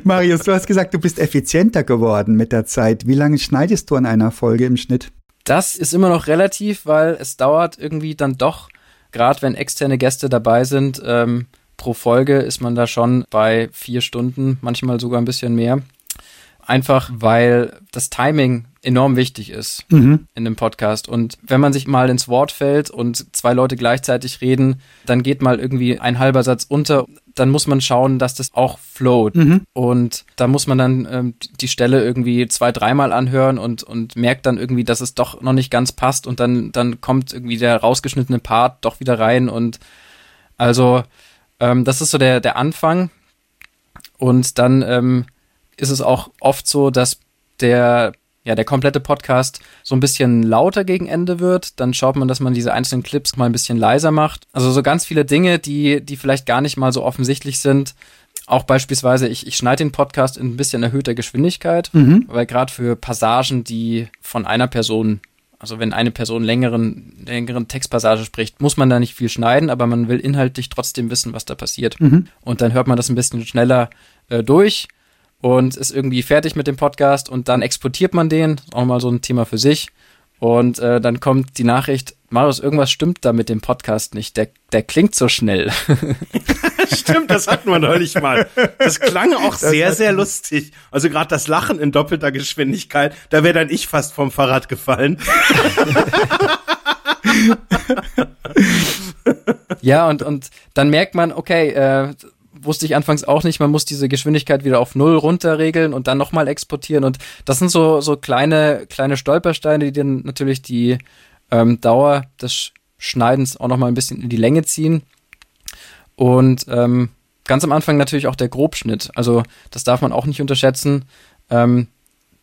Speaker 2: Marius, du hast gesagt, du bist effizienter geworden mit der Zeit. Wie lange schneidest du an einer Folge im Schnitt?
Speaker 4: Das ist immer noch relativ, weil es dauert irgendwie dann doch, gerade wenn externe Gäste dabei sind, ähm, pro Folge ist man da schon bei vier Stunden, manchmal sogar ein bisschen mehr. Einfach weil das Timing enorm wichtig ist
Speaker 2: Mhm.
Speaker 4: in dem Podcast. Und wenn man sich mal ins Wort fällt und zwei Leute gleichzeitig reden, dann geht mal irgendwie ein halber Satz unter. Dann muss man schauen, dass das auch float.
Speaker 2: Mhm.
Speaker 4: Und da muss man dann ähm, die Stelle irgendwie zwei, dreimal anhören und, und merkt dann irgendwie, dass es doch noch nicht ganz passt. Und dann, dann kommt irgendwie der rausgeschnittene Part doch wieder rein. Und also ähm, das ist so der, der Anfang. Und dann ähm, ist es auch oft so, dass der, ja, der komplette Podcast so ein bisschen lauter gegen Ende wird. Dann schaut man, dass man diese einzelnen Clips mal ein bisschen leiser macht. Also so ganz viele Dinge, die, die vielleicht gar nicht mal so offensichtlich sind. Auch beispielsweise, ich, ich schneide den Podcast in ein bisschen erhöhter Geschwindigkeit,
Speaker 2: Mhm.
Speaker 4: weil gerade für Passagen, die von einer Person, also wenn eine Person längeren, längeren Textpassage spricht, muss man da nicht viel schneiden, aber man will inhaltlich trotzdem wissen, was da passiert.
Speaker 2: Mhm.
Speaker 4: Und dann hört man das ein bisschen schneller äh, durch und ist irgendwie fertig mit dem Podcast und dann exportiert man den, ist auch mal so ein Thema für sich. Und äh, dann kommt die Nachricht, Marius, irgendwas stimmt da mit dem Podcast nicht. Der, der klingt so schnell. [laughs]
Speaker 1: Stimmt, das hatten wir neulich mal. Das klang auch sehr, sehr lustig. Also gerade das Lachen in doppelter Geschwindigkeit, da wäre dann ich fast vom Fahrrad gefallen. [laughs]
Speaker 4: ja, und, und dann merkt man, okay, äh, wusste ich anfangs auch nicht, man muss diese Geschwindigkeit wieder auf Null runterregeln und dann nochmal exportieren. Und das sind so, so kleine, kleine Stolpersteine, die dann natürlich die ähm, Dauer des Schneidens auch nochmal ein bisschen in die Länge ziehen. Und ähm, ganz am Anfang natürlich auch der Grobschnitt. Also das darf man auch nicht unterschätzen. Ähm,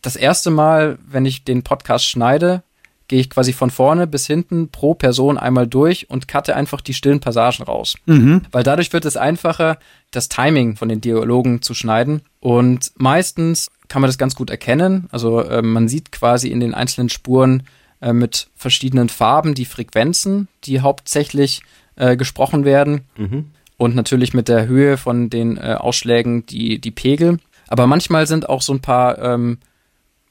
Speaker 4: das erste Mal, wenn ich den Podcast schneide, gehe ich quasi von vorne bis hinten pro Person einmal durch und cutte einfach die stillen Passagen raus.
Speaker 2: Mhm.
Speaker 4: Weil dadurch wird es einfacher, das Timing von den Dialogen zu schneiden. Und meistens kann man das ganz gut erkennen. Also äh, man sieht quasi in den einzelnen Spuren äh, mit verschiedenen Farben die Frequenzen, die hauptsächlich äh, gesprochen werden. Und natürlich mit der Höhe von den äh, Ausschlägen die, die Pegel. Aber manchmal sind auch so ein paar, ähm,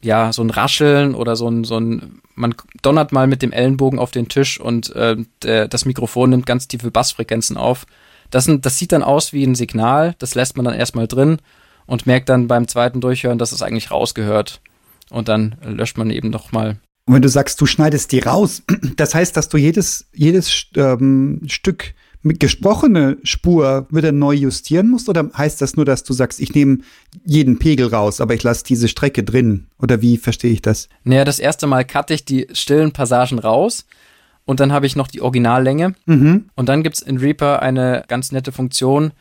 Speaker 4: ja, so ein Rascheln oder so ein, so ein, man donnert mal mit dem Ellenbogen auf den Tisch und äh, der, das Mikrofon nimmt ganz tiefe Bassfrequenzen auf. Das, sind, das sieht dann aus wie ein Signal, das lässt man dann erstmal drin und merkt dann beim zweiten Durchhören, dass es eigentlich rausgehört. Und dann löscht man eben nochmal.
Speaker 2: Und wenn du sagst, du schneidest die raus, [clears throat] das heißt, dass du jedes, jedes ähm, Stück gesprochene Spur wieder neu justieren musst? Oder heißt das nur, dass du sagst, ich nehme jeden Pegel raus, aber ich lasse diese Strecke drin? Oder wie verstehe ich das?
Speaker 4: Naja, das erste Mal cutte ich die stillen Passagen raus und dann habe ich noch die Originallänge.
Speaker 2: Mhm.
Speaker 4: Und dann gibt's in Reaper eine ganz nette Funktion,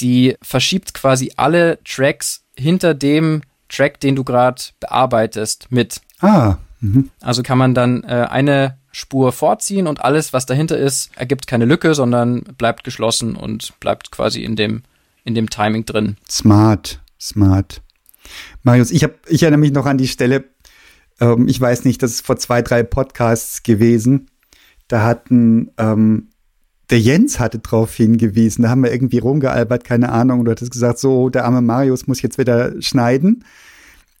Speaker 4: die verschiebt quasi alle Tracks hinter dem Track, den du gerade bearbeitest, mit.
Speaker 2: Ah. Mhm.
Speaker 4: Also kann man dann äh, eine Spur vorziehen und alles, was dahinter ist, ergibt keine Lücke, sondern bleibt geschlossen und bleibt quasi in dem, in dem Timing drin.
Speaker 2: Smart, smart. Marius, ich, hab, ich erinnere mich noch an die Stelle, ähm, ich weiß nicht, das ist vor zwei, drei Podcasts gewesen. Da hatten, ähm, der Jens hatte drauf hingewiesen, da haben wir irgendwie rumgealbert, keine Ahnung, du hattest gesagt, so, der arme Marius muss jetzt wieder schneiden.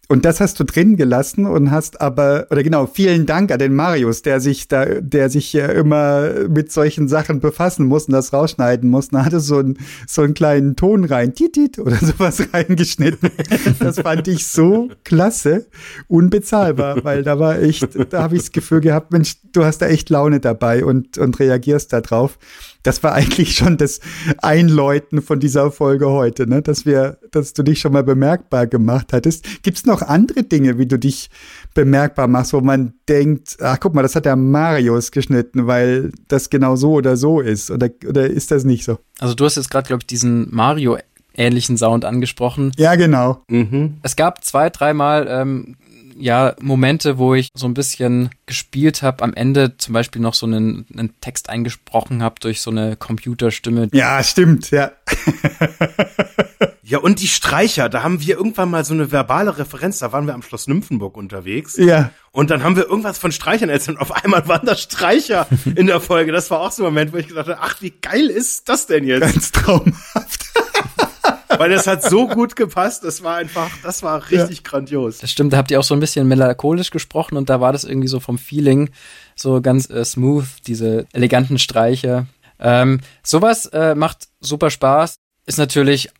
Speaker 2: Und das hast du drin gelassen und hast aber, oder genau, vielen Dank an den Marius, der sich da, der sich ja immer mit solchen Sachen befassen muss und das rausschneiden muss. Da hatte so, ein, so einen kleinen Ton rein, titit oder [laughs] sowas reingeschnitten. Das fand ich so klasse, unbezahlbar, weil da war echt, da habe ich das Gefühl gehabt, Mensch, du hast da echt Laune dabei und, und reagierst da drauf. Das war eigentlich schon das Einläuten von dieser Folge heute, ne? dass wir, dass du dich schon mal bemerkbar gemacht hattest. Gibt es noch andere Dinge, wie du dich bemerkbar machst, wo man denkt, ach guck mal, das hat der Marius geschnitten, weil das genau so oder so ist? Oder, oder ist das nicht so?
Speaker 4: Also du hast jetzt gerade, glaube ich, diesen Mario-ähnlichen Sound angesprochen.
Speaker 2: Ja, genau.
Speaker 1: Mhm.
Speaker 4: Es gab zwei, dreimal ähm, ja Momente, wo ich so ein bisschen gespielt habe, am Ende zum Beispiel noch so einen, einen Text eingesprochen habe durch so eine Computerstimme.
Speaker 2: Ja, stimmt, ja. [laughs]
Speaker 1: Ja, und die Streicher, da haben wir irgendwann mal so eine verbale Referenz, da waren wir am Schloss Nymphenburg unterwegs.
Speaker 2: Ja.
Speaker 1: Und dann haben wir irgendwas von Streichern erzählt und auf einmal waren da Streicher in der Folge. Das war auch so ein Moment, wo ich gedacht habe, ach, wie geil ist das denn jetzt?
Speaker 2: Ganz traumhaft.
Speaker 1: Weil das hat so gut gepasst, das war einfach, das war richtig grandios.
Speaker 4: Das stimmt, da habt ihr auch so ein bisschen melancholisch gesprochen und da war das irgendwie so vom Feeling so ganz äh, smooth, diese eleganten Streiche. Ähm, sowas äh, macht super Spaß, ist natürlich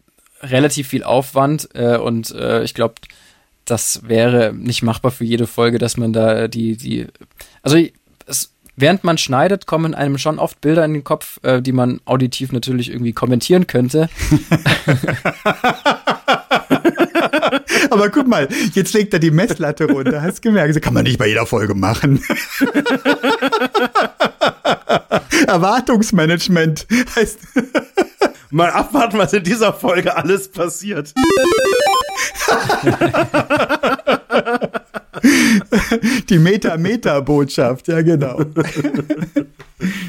Speaker 4: relativ viel Aufwand äh, und äh, ich glaube, das wäre nicht machbar für jede Folge, dass man da die, die, also es, während man schneidet, kommen einem schon oft Bilder in den Kopf, äh, die man auditiv natürlich irgendwie kommentieren könnte. [laughs]
Speaker 2: Aber guck mal, jetzt legt er die Messlatte runter. Hast gemerkt, das kann man nicht bei jeder Folge machen. [laughs] Erwartungsmanagement heißt. [laughs]
Speaker 1: Mal abwarten, was in dieser Folge alles passiert.
Speaker 2: Die Meta-Meta-Botschaft, ja genau.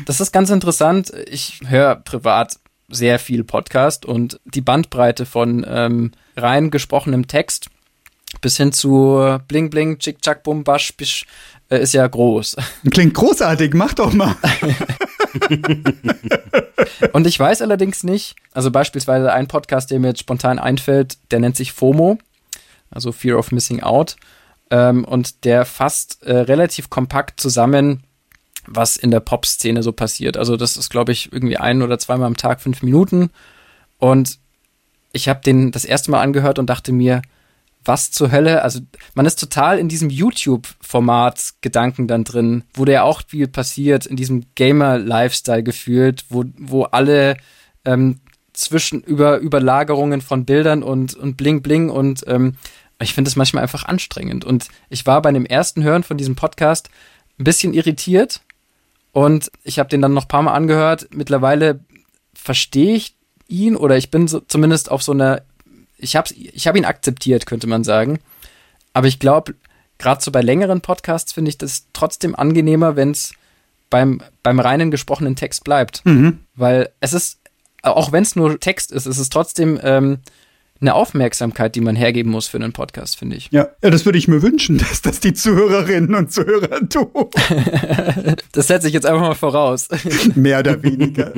Speaker 4: Das ist ganz interessant. Ich höre privat sehr viel Podcast und die Bandbreite von ähm, rein gesprochenem Text bis hin zu Bling Bling, Chick Chack Bum Basch Bisch äh, ist ja groß.
Speaker 2: Klingt großartig, mach doch mal. [laughs]
Speaker 4: Und ich weiß allerdings nicht, also beispielsweise ein Podcast, der mir jetzt spontan einfällt, der nennt sich FOMO, also Fear of Missing Out. Ähm, und der fasst äh, relativ kompakt zusammen, was in der Pop-Szene so passiert. Also das ist, glaube ich, irgendwie ein oder zweimal am Tag fünf Minuten. Und ich habe den das erste Mal angehört und dachte mir, was zur Hölle? Also man ist total in diesem YouTube-Format Gedanken dann drin, wo der auch viel passiert, in diesem Gamer-Lifestyle gefühlt, wo, wo alle ähm, zwischen über Überlagerungen von Bildern und, und Bling Bling und ähm, ich finde es manchmal einfach anstrengend. Und ich war bei dem ersten Hören von diesem Podcast ein bisschen irritiert und ich habe den dann noch ein paar Mal angehört. Mittlerweile verstehe ich ihn oder ich bin so, zumindest auf so einer ich habe ich hab ihn akzeptiert, könnte man sagen. Aber ich glaube, gerade so bei längeren Podcasts finde ich das trotzdem angenehmer, wenn es beim, beim reinen gesprochenen Text bleibt.
Speaker 2: Mhm.
Speaker 4: Weil es ist, auch wenn es nur Text ist, es ist trotzdem ähm, eine Aufmerksamkeit, die man hergeben muss für einen Podcast, finde ich.
Speaker 2: Ja. ja, das würde ich mir wünschen, [laughs] dass das die Zuhörerinnen und Zuhörer tun. [laughs]
Speaker 4: das setze ich jetzt einfach mal voraus. [laughs]
Speaker 2: Mehr oder weniger.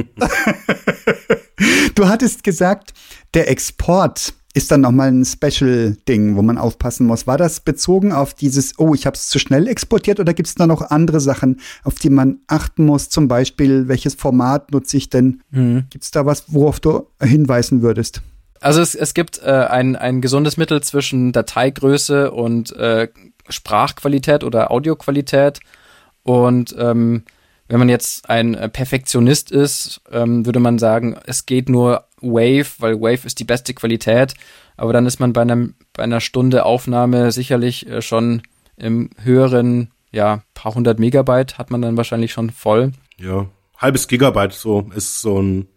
Speaker 2: du hattest gesagt, der Export ist dann nochmal ein Special-Ding, wo man aufpassen muss. War das bezogen auf dieses, oh, ich habe es zu schnell exportiert oder gibt es da noch andere Sachen, auf die man achten muss? Zum Beispiel, welches Format nutze ich denn? Mhm. Gibt es da was, worauf du hinweisen würdest?
Speaker 4: Also es, es gibt äh, ein, ein gesundes Mittel zwischen Dateigröße und äh, Sprachqualität oder Audioqualität. Und ähm, wenn man jetzt ein Perfektionist ist, ähm, würde man sagen, es geht nur Wave, weil Wave ist die beste Qualität. Aber dann ist man bei, einem, bei einer Stunde Aufnahme sicherlich äh, schon im höheren, ja, paar hundert Megabyte hat man dann wahrscheinlich schon voll.
Speaker 1: Ja, halbes Gigabyte so ist so ein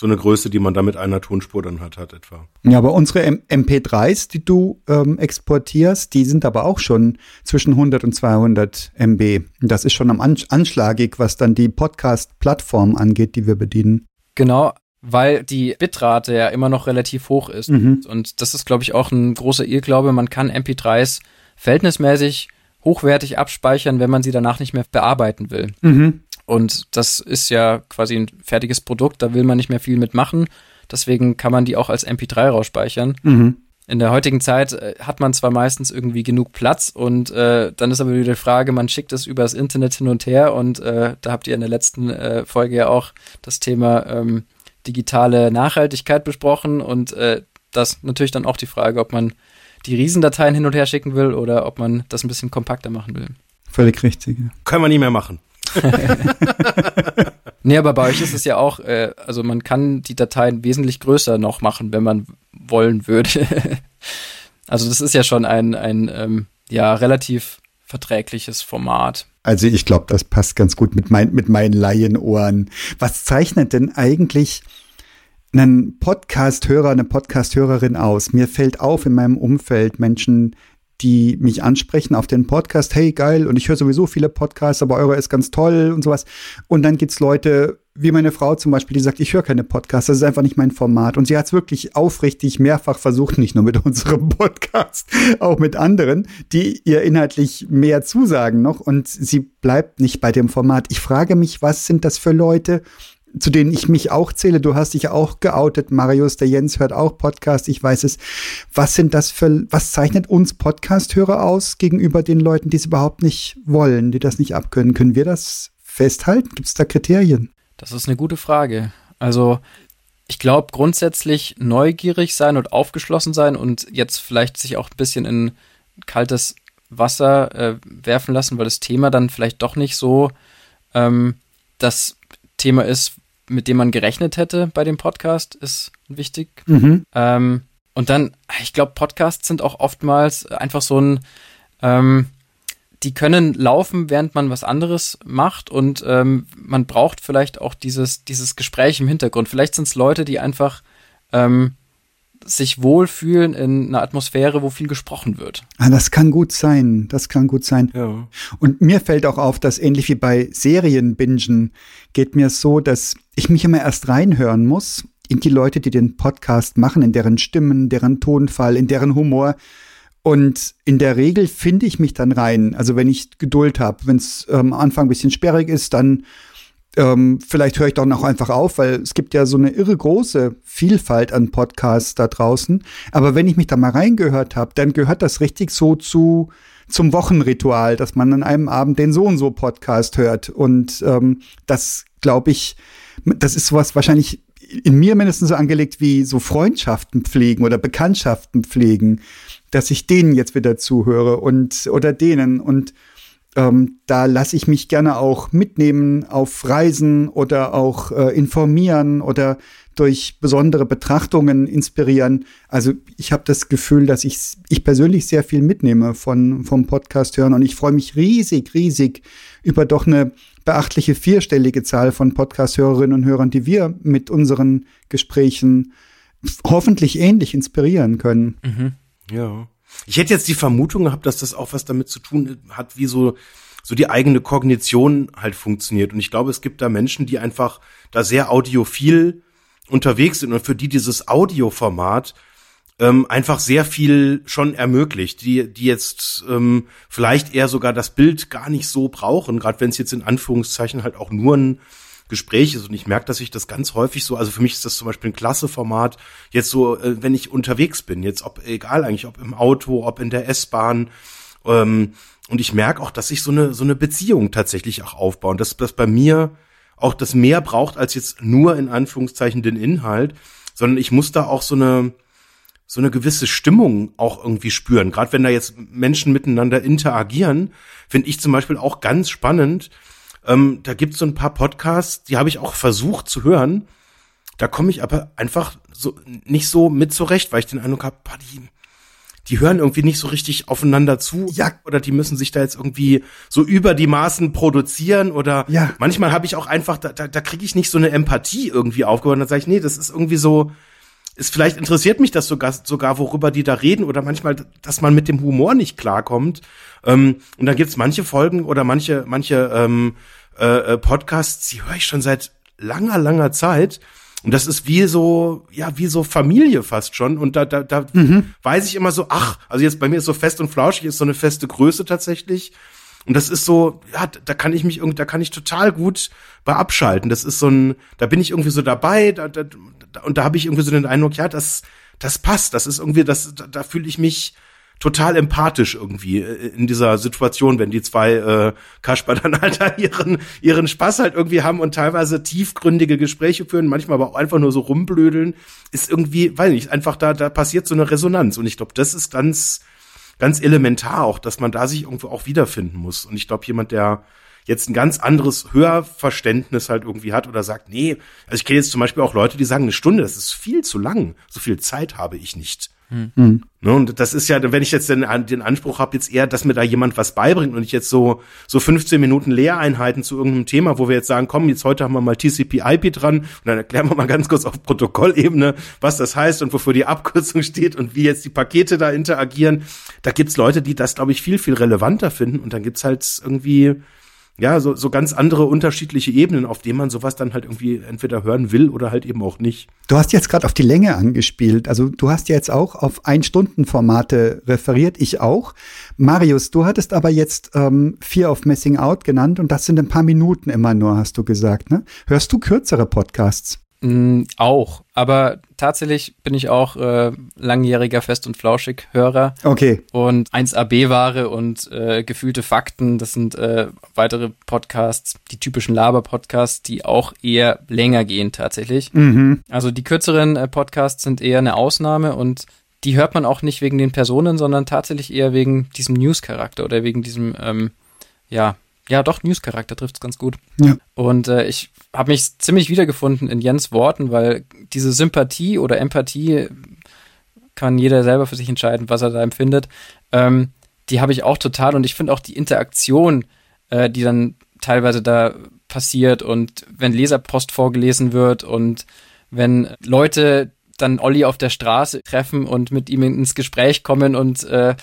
Speaker 1: so eine Größe, die man da mit einer Tonspur dann hat, hat etwa.
Speaker 2: Ja, aber unsere M MP3s, die du ähm, exportierst, die sind aber auch schon zwischen 100 und 200 MB. Das ist schon am Anschlagig, was dann die Podcast-Plattform angeht, die wir bedienen.
Speaker 4: Genau, weil die Bitrate ja immer noch relativ hoch ist. Mhm. Und das ist, glaube ich, auch ein großer Irrglaube. Man kann MP3s verhältnismäßig hochwertig abspeichern, wenn man sie danach nicht mehr bearbeiten will. Mhm. Und das ist ja quasi ein fertiges Produkt, da will man nicht mehr viel mitmachen. Deswegen kann man die auch als MP3 rausspeichern. Mhm. In der heutigen Zeit äh, hat man zwar meistens irgendwie genug Platz und äh, dann ist aber wieder die Frage, man schickt es übers Internet hin und her und äh, da habt ihr in der letzten äh, Folge ja auch das Thema ähm, digitale Nachhaltigkeit besprochen und äh, das natürlich dann auch die Frage, ob man die Riesendateien hin und her schicken will oder ob man das ein bisschen kompakter machen will.
Speaker 2: Völlig richtig. Ja.
Speaker 1: Können wir nicht mehr machen. [laughs]
Speaker 4: nee, aber bei euch ist es ja auch, äh, also man kann die Dateien wesentlich größer noch machen, wenn man wollen würde. [laughs] also das ist ja schon ein, ein ähm, ja, relativ verträgliches Format.
Speaker 2: Also ich glaube, das passt ganz gut mit, mein, mit meinen Laienohren. Was zeichnet denn eigentlich einen Podcast-Hörer, eine Podcast-Hörerin aus? Mir fällt auf in meinem Umfeld Menschen, die mich ansprechen auf den Podcast, hey geil, und ich höre sowieso viele Podcasts, aber eurer ist ganz toll und sowas. Und dann gibt's Leute wie meine Frau zum Beispiel, die sagt, ich höre keine Podcasts, das ist einfach nicht mein Format. Und sie hat es wirklich aufrichtig mehrfach versucht, nicht nur mit [laughs] unserem Podcast, auch mit anderen, die ihr inhaltlich mehr zusagen noch. Und sie bleibt nicht bei dem Format. Ich frage mich, was sind das für Leute? Zu denen ich mich auch zähle. Du hast dich auch geoutet, Marius. Der Jens hört auch Podcast. Ich weiß es. Was sind das für, was zeichnet uns Podcast-Hörer aus gegenüber den Leuten, die es überhaupt nicht wollen, die das nicht abkönnen? Können wir das festhalten? Gibt es da Kriterien?
Speaker 4: Das ist eine gute Frage. Also, ich glaube, grundsätzlich neugierig sein und aufgeschlossen sein und jetzt vielleicht sich auch ein bisschen in kaltes Wasser äh, werfen lassen, weil das Thema dann vielleicht doch nicht so ähm, das Thema ist, mit dem man gerechnet hätte bei dem Podcast, ist wichtig. Mhm. Ähm, und dann, ich glaube, Podcasts sind auch oftmals einfach so ein, ähm, die können laufen, während man was anderes macht und ähm, man braucht vielleicht auch dieses, dieses Gespräch im Hintergrund. Vielleicht sind es Leute, die einfach ähm, sich wohlfühlen in einer Atmosphäre, wo viel gesprochen wird.
Speaker 2: Ah, das kann gut sein. Das kann gut sein. Ja. Und mir fällt auch auf, dass ähnlich wie bei Serienbingen geht mir so, dass ich mich immer erst reinhören muss in die Leute, die den Podcast machen, in deren Stimmen, deren Tonfall, in deren Humor. Und in der Regel finde ich mich dann rein. Also wenn ich Geduld habe, wenn es ähm, am Anfang ein bisschen sperrig ist, dann ähm, vielleicht höre ich doch noch einfach auf, weil es gibt ja so eine irre große Vielfalt an Podcasts da draußen. Aber wenn ich mich da mal reingehört habe, dann gehört das richtig so zu zum Wochenritual, dass man an einem Abend den so und so Podcast hört. Und ähm, das glaube ich, das ist sowas wahrscheinlich in mir mindestens so angelegt wie so Freundschaften pflegen oder Bekanntschaften pflegen, dass ich denen jetzt wieder zuhöre und oder denen und ähm, da lasse ich mich gerne auch mitnehmen auf Reisen oder auch äh, informieren oder durch besondere Betrachtungen inspirieren. Also ich habe das Gefühl, dass ich, ich persönlich sehr viel mitnehme von, vom Podcast hören und ich freue mich riesig, riesig über doch eine beachtliche vierstellige Zahl von Podcast-Hörerinnen und Hörern, die wir mit unseren Gesprächen hoffentlich ähnlich inspirieren können.
Speaker 1: Mhm. Ja. Ich hätte jetzt die Vermutung gehabt, dass das auch was damit zu tun hat, wie so, so die eigene Kognition halt funktioniert. Und ich glaube, es gibt da Menschen, die einfach da sehr audiophil unterwegs sind und für die dieses Audioformat ähm, einfach sehr viel schon ermöglicht, die, die jetzt ähm, vielleicht eher sogar das Bild gar nicht so brauchen, gerade wenn es jetzt in Anführungszeichen halt auch nur ein Gespräch ist. Und ich merke, dass ich das ganz häufig so, also für mich ist das zum Beispiel ein klasse Format, jetzt so, äh, wenn ich unterwegs bin, jetzt ob, egal eigentlich, ob im Auto, ob in der S-Bahn, ähm, und ich merke auch, dass ich so eine, so eine Beziehung tatsächlich auch aufbaue. Und dass das bei mir auch das mehr braucht als jetzt nur in Anführungszeichen den Inhalt, sondern ich muss da auch so eine, so eine gewisse Stimmung auch irgendwie spüren. Gerade wenn da jetzt Menschen miteinander interagieren, finde ich zum Beispiel auch ganz spannend, ähm, da gibt's so ein paar Podcasts, die habe ich auch versucht zu hören. Da komme ich aber einfach so nicht so mit zurecht, weil ich den Eindruck habe, die, die hören irgendwie nicht so richtig aufeinander zu. Ja. Oder die müssen sich da jetzt irgendwie so über die Maßen produzieren. Oder ja. manchmal habe ich auch einfach, da, da, da kriege ich nicht so eine Empathie irgendwie aufgebaut. Dann sage ich, nee, das ist irgendwie so, ist vielleicht interessiert mich das sogar, sogar, worüber die da reden, oder manchmal, dass man mit dem Humor nicht klarkommt. Ähm, und dann gibt's manche Folgen oder manche, manche ähm, äh, äh, Podcasts, die höre ich schon seit langer, langer Zeit. Und das ist wie so, ja, wie so Familie fast schon. Und da, da, da mhm. weiß ich immer so, ach, also jetzt bei mir ist so fest und flauschig, ist so eine feste Größe tatsächlich. Und das ist so, ja, da kann ich mich irgendwie, da kann ich total gut bei abschalten. Das ist so ein, da bin ich irgendwie so dabei, da, da, und da habe ich irgendwie so den Eindruck, ja, das, das passt. Das ist irgendwie, das, da, da fühle ich mich total empathisch irgendwie äh, in dieser Situation, wenn die zwei äh, Kasper [laughs] dann halt da ihren, ihren Spaß halt irgendwie haben und teilweise tiefgründige Gespräche führen, manchmal aber auch einfach nur so rumblödeln, ist irgendwie, weiß nicht, einfach da, da passiert so eine Resonanz. Und ich glaube, das ist ganz, ganz elementar auch, dass man da sich irgendwo auch wiederfinden muss. Und ich glaube, jemand, der jetzt ein ganz anderes Hörverständnis halt irgendwie hat oder sagt, nee, also ich kenne jetzt zum Beispiel auch Leute, die sagen, eine Stunde, das ist viel zu lang. So viel Zeit habe ich nicht. Hm. Ne, und das ist ja, wenn ich jetzt den, den Anspruch habe, jetzt eher, dass mir da jemand was beibringt und ich jetzt so, so 15 Minuten Lehreinheiten zu irgendeinem Thema, wo wir jetzt sagen, komm, jetzt heute haben wir mal TCP-IP dran und dann erklären wir mal ganz kurz auf Protokollebene, was das heißt und wofür die Abkürzung [laughs] steht und wie jetzt die Pakete da interagieren. Da gibt's Leute, die das, glaube ich, viel, viel relevanter finden und dann gibt's halt irgendwie, ja, so, so ganz andere unterschiedliche Ebenen, auf denen man sowas dann halt irgendwie entweder hören will oder halt eben auch nicht.
Speaker 2: Du hast jetzt gerade auf die Länge angespielt. Also du hast jetzt auch auf Ein-Stunden-Formate referiert, ich auch. Marius, du hattest aber jetzt ähm, Fear of Missing Out genannt und das sind ein paar Minuten immer nur, hast du gesagt. Ne? Hörst du kürzere Podcasts?
Speaker 4: Mm, auch, aber tatsächlich bin ich auch äh, langjähriger Fest- und Flauschig-Hörer.
Speaker 2: Okay.
Speaker 4: Und 1AB-Ware und äh, gefühlte Fakten, das sind äh, weitere Podcasts, die typischen Laber-Podcasts, die auch eher länger gehen tatsächlich.
Speaker 2: Mhm.
Speaker 4: Also die kürzeren äh, Podcasts sind eher eine Ausnahme und die hört man auch nicht wegen den Personen, sondern tatsächlich eher wegen diesem News-Charakter oder wegen diesem, ähm, ja, ja, doch, News-Charakter trifft es ganz gut.
Speaker 2: Ja.
Speaker 4: Und äh, ich habe mich ziemlich wiedergefunden in Jens Worten, weil diese Sympathie oder Empathie kann jeder selber für sich entscheiden, was er da empfindet. Ähm, die habe ich auch total und ich finde auch die Interaktion, äh, die dann teilweise da passiert und wenn Leserpost vorgelesen wird und wenn Leute dann Olli auf der Straße treffen und mit ihm ins Gespräch kommen und äh,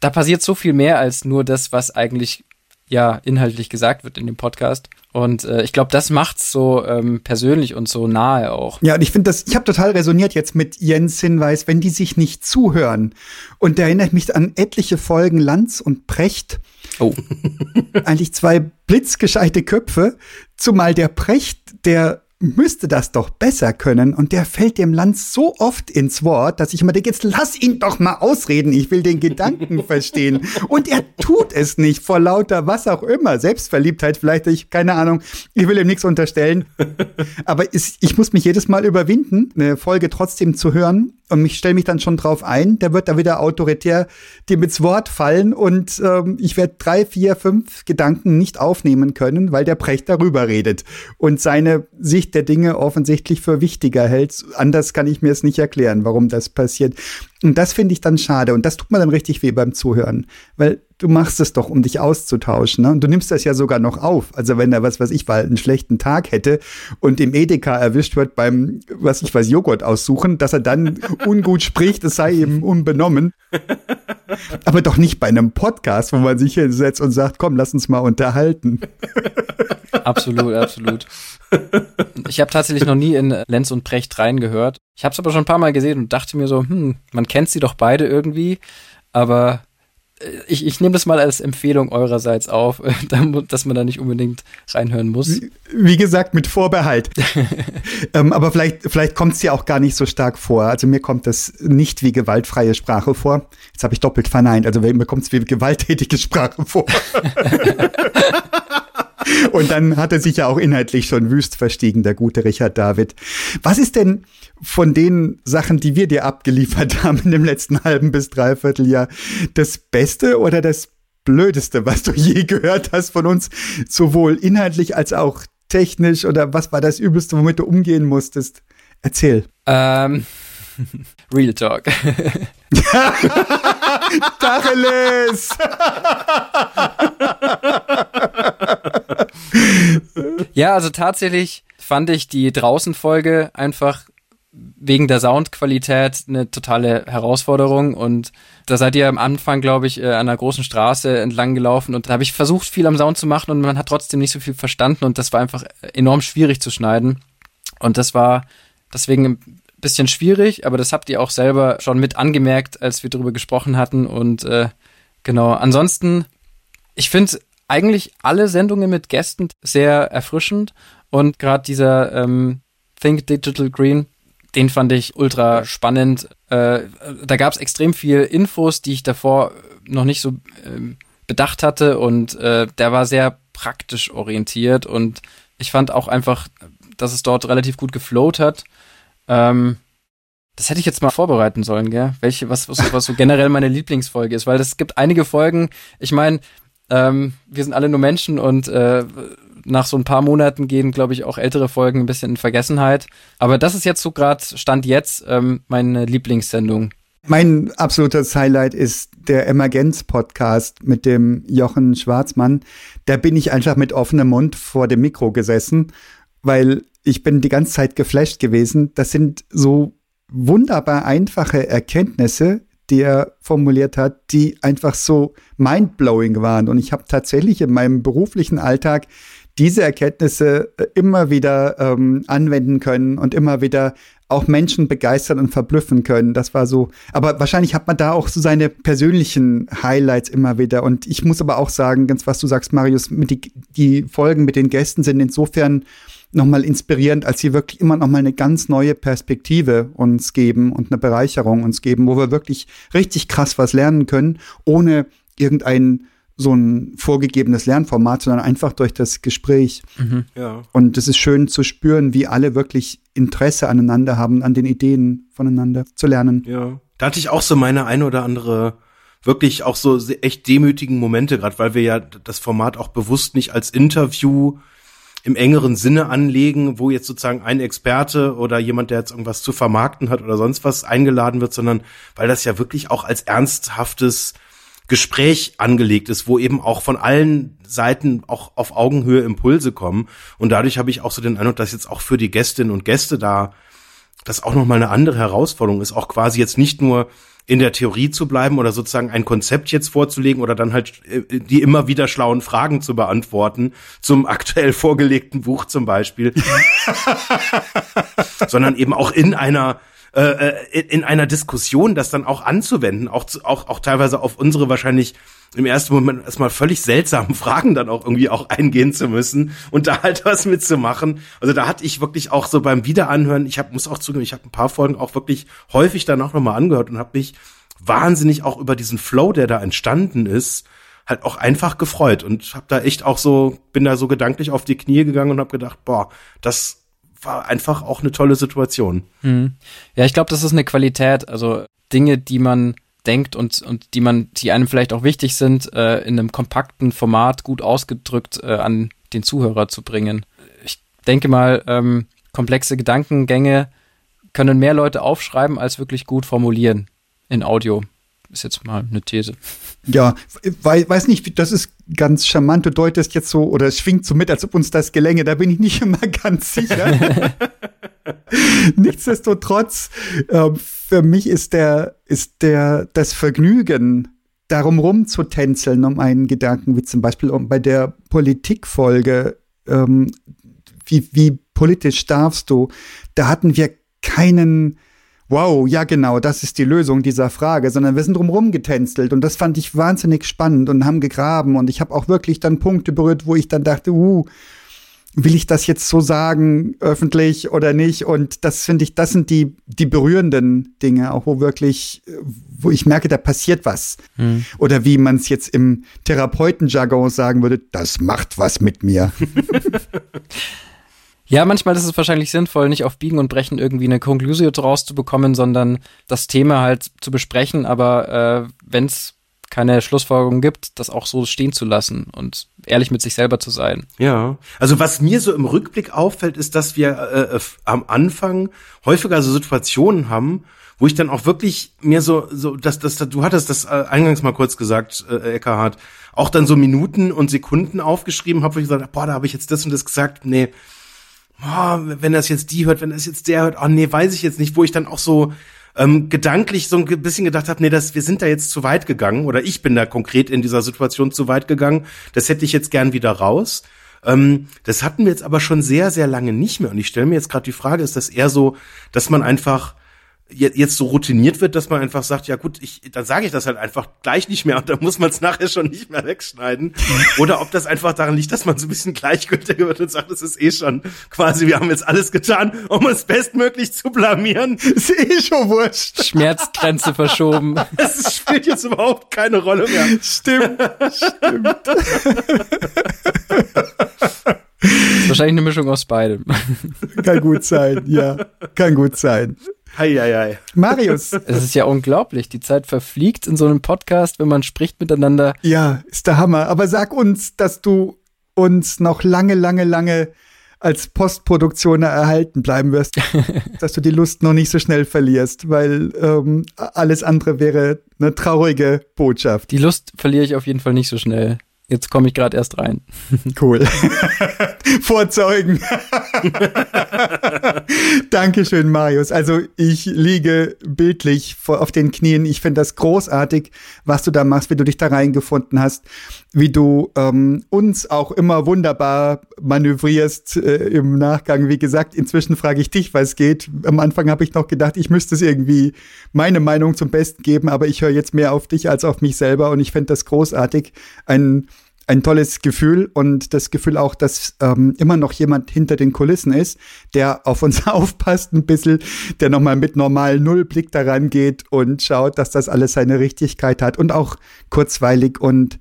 Speaker 4: da passiert so viel mehr als nur das, was eigentlich ja inhaltlich gesagt wird in dem Podcast. Und äh, ich glaube, das macht's so ähm, persönlich und so nahe auch.
Speaker 2: Ja, und ich finde das, ich habe total resoniert jetzt mit Jens Hinweis, wenn die sich nicht zuhören. Und der erinnert mich an etliche Folgen Lanz und Precht.
Speaker 4: Oh. [laughs]
Speaker 2: Eigentlich zwei blitzgescheite Köpfe, zumal der Precht, der müsste das doch besser können. Und der fällt dem Land so oft ins Wort, dass ich immer denke, jetzt lass ihn doch mal ausreden, ich will den Gedanken [laughs] verstehen. Und er tut es nicht vor lauter was auch immer, Selbstverliebtheit vielleicht, ich keine Ahnung, ich will ihm nichts unterstellen, aber ist, ich muss mich jedes Mal überwinden, eine Folge trotzdem zu hören. Und ich stelle mich dann schon drauf ein, der wird da wieder autoritär dem ins Wort fallen. Und ähm, ich werde drei, vier, fünf Gedanken nicht aufnehmen können, weil der Precht darüber redet. Und seine Sicht der Dinge offensichtlich für wichtiger hält. Anders kann ich mir es nicht erklären, warum das passiert. Und das finde ich dann schade und das tut mir dann richtig weh beim Zuhören, weil du machst es doch, um dich auszutauschen. Ne? Und du nimmst das ja sogar noch auf. Also wenn er was, was ich, weil einen schlechten Tag hätte und im Edeka erwischt wird beim, was ich weiß, Joghurt aussuchen, dass er dann ungut spricht, es sei ihm unbenommen. [laughs] Aber doch nicht bei einem Podcast, wo man sich hinsetzt und sagt, komm, lass uns mal unterhalten.
Speaker 4: Absolut, absolut. Ich habe tatsächlich noch nie in Lenz und Precht reingehört. Ich habe es aber schon ein paar Mal gesehen und dachte mir so, hm, man kennt sie doch beide irgendwie, aber ich, ich nehme das mal als Empfehlung eurerseits auf, [laughs] dass man da nicht unbedingt reinhören muss.
Speaker 2: Wie, wie gesagt, mit Vorbehalt. [laughs] ähm, aber vielleicht, vielleicht kommt es ja auch gar nicht so stark vor. Also mir kommt das nicht wie gewaltfreie Sprache vor. Jetzt habe ich doppelt verneint. Also mir kommt es wie gewalttätige Sprache vor. [laughs] Und dann hat er sich ja auch inhaltlich schon wüst verstiegen, der gute Richard David. Was ist denn von den Sachen, die wir dir abgeliefert [laughs] haben in dem letzten halben bis dreiviertel Jahr, das Beste oder das Blödeste, was du je gehört hast von uns, sowohl inhaltlich als auch technisch oder was war das Übelste, womit du umgehen musstest? Erzähl.
Speaker 4: Ähm, [laughs] Real Talk. [laughs]
Speaker 2: Tacheles!
Speaker 4: ja, also tatsächlich fand ich die Draußen-Folge einfach wegen der Soundqualität eine totale Herausforderung. Und da seid ihr am Anfang, glaube ich, äh, an einer großen Straße entlang gelaufen. Und da habe ich versucht, viel am Sound zu machen und man hat trotzdem nicht so viel verstanden. Und das war einfach enorm schwierig zu schneiden. Und das war deswegen ein bisschen schwierig, aber das habt ihr auch selber schon mit angemerkt, als wir darüber gesprochen hatten. Und äh, genau, ansonsten, ich finde eigentlich alle Sendungen mit Gästen sehr erfrischend. Und gerade dieser ähm, Think Digital Green den fand ich ultra spannend. Äh, da gab es extrem viel Infos, die ich davor noch nicht so äh, bedacht hatte und äh, der war sehr praktisch orientiert und ich fand auch einfach, dass es dort relativ gut geflowt hat. Ähm, das hätte ich jetzt mal vorbereiten sollen, gell? Welche, was, was, was so generell meine Lieblingsfolge ist, weil es gibt einige Folgen, ich meine, ähm, wir sind alle nur Menschen und äh, nach so ein paar Monaten gehen, glaube ich, auch ältere Folgen ein bisschen in Vergessenheit. Aber das ist jetzt so gerade, Stand jetzt, ähm, meine Lieblingssendung.
Speaker 2: Mein absolutes Highlight ist der Emergenz Podcast mit dem Jochen Schwarzmann. Da bin ich einfach mit offenem Mund vor dem Mikro gesessen, weil ich bin die ganze Zeit geflasht gewesen. Das sind so wunderbar einfache Erkenntnisse, die er formuliert hat, die einfach so mindblowing waren. Und ich habe tatsächlich in meinem beruflichen Alltag diese Erkenntnisse äh, immer wieder ähm, anwenden können und immer wieder auch Menschen begeistern und verblüffen können. Das war so. Aber wahrscheinlich hat man da auch so seine persönlichen Highlights immer wieder. Und ich muss aber auch sagen, ganz was du sagst, Marius, mit die, die Folgen mit den Gästen sind insofern nochmal inspirierend, als sie wirklich immer nochmal eine ganz neue Perspektive uns geben und eine Bereicherung uns geben, wo wir wirklich richtig krass was lernen können, ohne irgendein so ein vorgegebenes Lernformat, sondern einfach durch das Gespräch.
Speaker 1: Mhm. Ja.
Speaker 2: Und es ist schön zu spüren, wie alle wirklich Interesse aneinander haben, an den Ideen voneinander zu lernen.
Speaker 1: Ja. Da hatte ich auch so meine eine oder andere wirklich auch so echt demütigen Momente, gerade weil wir ja das Format auch bewusst nicht als Interview im engeren Sinne anlegen, wo jetzt sozusagen ein Experte oder jemand, der jetzt irgendwas zu vermarkten hat oder sonst was eingeladen wird, sondern weil das ja wirklich auch als ernsthaftes Gespräch angelegt ist, wo eben auch von allen Seiten auch auf Augenhöhe Impulse kommen. Und dadurch habe ich auch so den Eindruck, dass jetzt auch für die Gästinnen und Gäste da das auch nochmal eine andere Herausforderung ist, auch quasi jetzt nicht nur in der Theorie zu bleiben oder sozusagen ein Konzept jetzt vorzulegen oder dann halt äh, die immer wieder schlauen Fragen zu beantworten zum [laughs] aktuell vorgelegten Buch zum Beispiel, [laughs] sondern eben auch in einer äh, äh in einer Diskussion das dann auch anzuwenden, auch, auch, auch teilweise auf unsere wahrscheinlich im ersten Moment erstmal völlig seltsamen [laughs] Fragen dann auch irgendwie auch eingehen zu müssen und da halt was mitzumachen. Also da hatte ich wirklich auch so beim Wiederanhören, ich hab, muss auch zugeben, ich habe ein paar Folgen auch wirklich häufig danach nochmal angehört und habe mich wahnsinnig auch über diesen Flow, der da entstanden ist, halt auch einfach gefreut und habe da echt auch so, bin da so gedanklich auf die Knie gegangen und habe gedacht, boah, das war einfach auch eine tolle Situation.
Speaker 4: Mhm. Ja, ich glaube, das ist eine Qualität, also Dinge, die man denkt und, und die man, die einem vielleicht auch wichtig sind, äh, in einem kompakten Format gut ausgedrückt äh, an den Zuhörer zu bringen. Ich denke mal, ähm, komplexe Gedankengänge können mehr Leute aufschreiben, als wirklich gut formulieren in Audio. Ist jetzt mal eine These.
Speaker 2: Ja, weiß, weiß nicht, das ist ganz charmant. Du deutest jetzt so, oder es schwingt so mit, als ob uns das gelänge. Da bin ich nicht [laughs] immer ganz sicher. [laughs] Nichtsdestotrotz, äh, für mich ist der, ist der, das Vergnügen, darum rumzutänzeln, um einen Gedanken, wie zum Beispiel bei der Politikfolge, ähm, wie, wie politisch darfst du, da hatten wir keinen, wow, ja genau, das ist die Lösung dieser Frage, sondern wir sind drumherum getänzelt und das fand ich wahnsinnig spannend und haben gegraben und ich habe auch wirklich dann Punkte berührt, wo ich dann dachte, uh, will ich das jetzt so sagen, öffentlich oder nicht? Und das finde ich, das sind die, die berührenden Dinge, auch wo wirklich, wo ich merke, da passiert was. Mhm. Oder wie man es jetzt im Therapeutenjargon sagen würde, das macht was mit mir. [laughs]
Speaker 4: Ja, manchmal ist es wahrscheinlich sinnvoll, nicht auf Biegen und Brechen irgendwie eine Konklusion draus zu bekommen, sondern das Thema halt zu besprechen. Aber äh, wenn es keine Schlussfolgerung gibt, das auch so stehen zu lassen und ehrlich mit sich selber zu sein.
Speaker 1: Ja, also was mir so im Rückblick auffällt, ist, dass wir äh, äh am Anfang häufiger so Situationen haben, wo ich dann auch wirklich mir so, so, dass, dass, du hattest das äh, eingangs mal kurz gesagt, äh, Eckhard, auch dann so Minuten und Sekunden aufgeschrieben habe, wo ich gesagt boah, da habe ich jetzt das und das gesagt, nee, boah, wenn das jetzt die hört, wenn das jetzt der hört, oh nee, weiß ich jetzt nicht, wo ich dann auch so ähm, gedanklich so ein bisschen gedacht habe, nee, das, wir sind da jetzt zu weit gegangen oder ich bin da konkret in dieser Situation zu weit gegangen. Das hätte ich jetzt gern wieder raus. Ähm, das hatten wir jetzt aber schon sehr, sehr lange nicht mehr. Und ich stelle mir jetzt gerade die Frage, ist das eher so, dass man einfach jetzt so routiniert wird, dass man einfach sagt, ja gut, ich, dann sage ich das halt einfach gleich nicht mehr und dann muss man es nachher schon nicht mehr wegschneiden. Oder ob das einfach daran liegt, dass man so ein bisschen gleichgültiger wird und sagt, das ist eh schon quasi, wir haben jetzt alles getan, um es bestmöglich zu blamieren.
Speaker 2: Ist eh schon wurscht.
Speaker 4: Schmerzgrenze verschoben. [laughs]
Speaker 1: Es spielt jetzt überhaupt keine Rolle mehr.
Speaker 2: Stimmt, stimmt.
Speaker 4: Das ist wahrscheinlich eine Mischung aus beidem.
Speaker 2: Kann gut sein, ja. Kann gut sein.
Speaker 1: Hei, hei, hei.
Speaker 2: Marius. [laughs]
Speaker 4: Es ist ja unglaublich. Die Zeit verfliegt in so einem Podcast, wenn man spricht miteinander.
Speaker 2: Ja, ist der Hammer. Aber sag uns, dass du uns noch lange, lange, lange als Postproduktion erhalten bleiben wirst, [laughs] dass du die Lust noch nicht so schnell verlierst, weil ähm, alles andere wäre eine traurige Botschaft.
Speaker 4: Die Lust verliere ich auf jeden Fall nicht so schnell. Jetzt komme ich gerade erst rein.
Speaker 2: Cool. [laughs] [laughs] Vorzeugen. [laughs] Dankeschön, Marius. Also ich liege bildlich auf den Knien. Ich finde das großartig, was du da machst, wie du dich da reingefunden hast, wie du ähm, uns auch immer wunderbar manövrierst äh, im Nachgang. Wie gesagt, inzwischen frage ich dich, was geht. Am Anfang habe ich noch gedacht, ich müsste es irgendwie meine Meinung zum Besten geben, aber ich höre jetzt mehr auf dich als auf mich selber und ich finde das großartig. Ein ein tolles Gefühl und das Gefühl auch, dass ähm, immer noch jemand hinter den Kulissen ist, der auf uns [laughs] aufpasst ein bisschen, der nochmal mit normal Nullblick daran geht und schaut, dass das alles seine Richtigkeit hat und auch kurzweilig und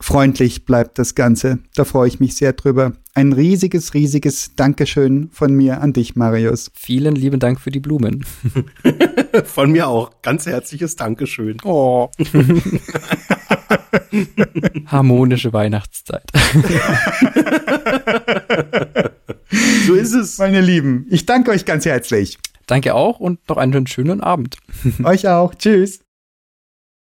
Speaker 2: freundlich bleibt das Ganze. Da freue ich mich sehr drüber. Ein riesiges, riesiges Dankeschön von mir an dich, Marius.
Speaker 4: Vielen lieben Dank für die Blumen. [laughs]
Speaker 1: von mir auch. Ganz herzliches Dankeschön.
Speaker 4: Oh. [laughs] [laughs] Harmonische Weihnachtszeit.
Speaker 2: so ist es. Meine Lieben, ich danke euch ganz herzlich.
Speaker 4: Danke auch und noch einen schönen Abend.
Speaker 2: euch auch. Tschüss.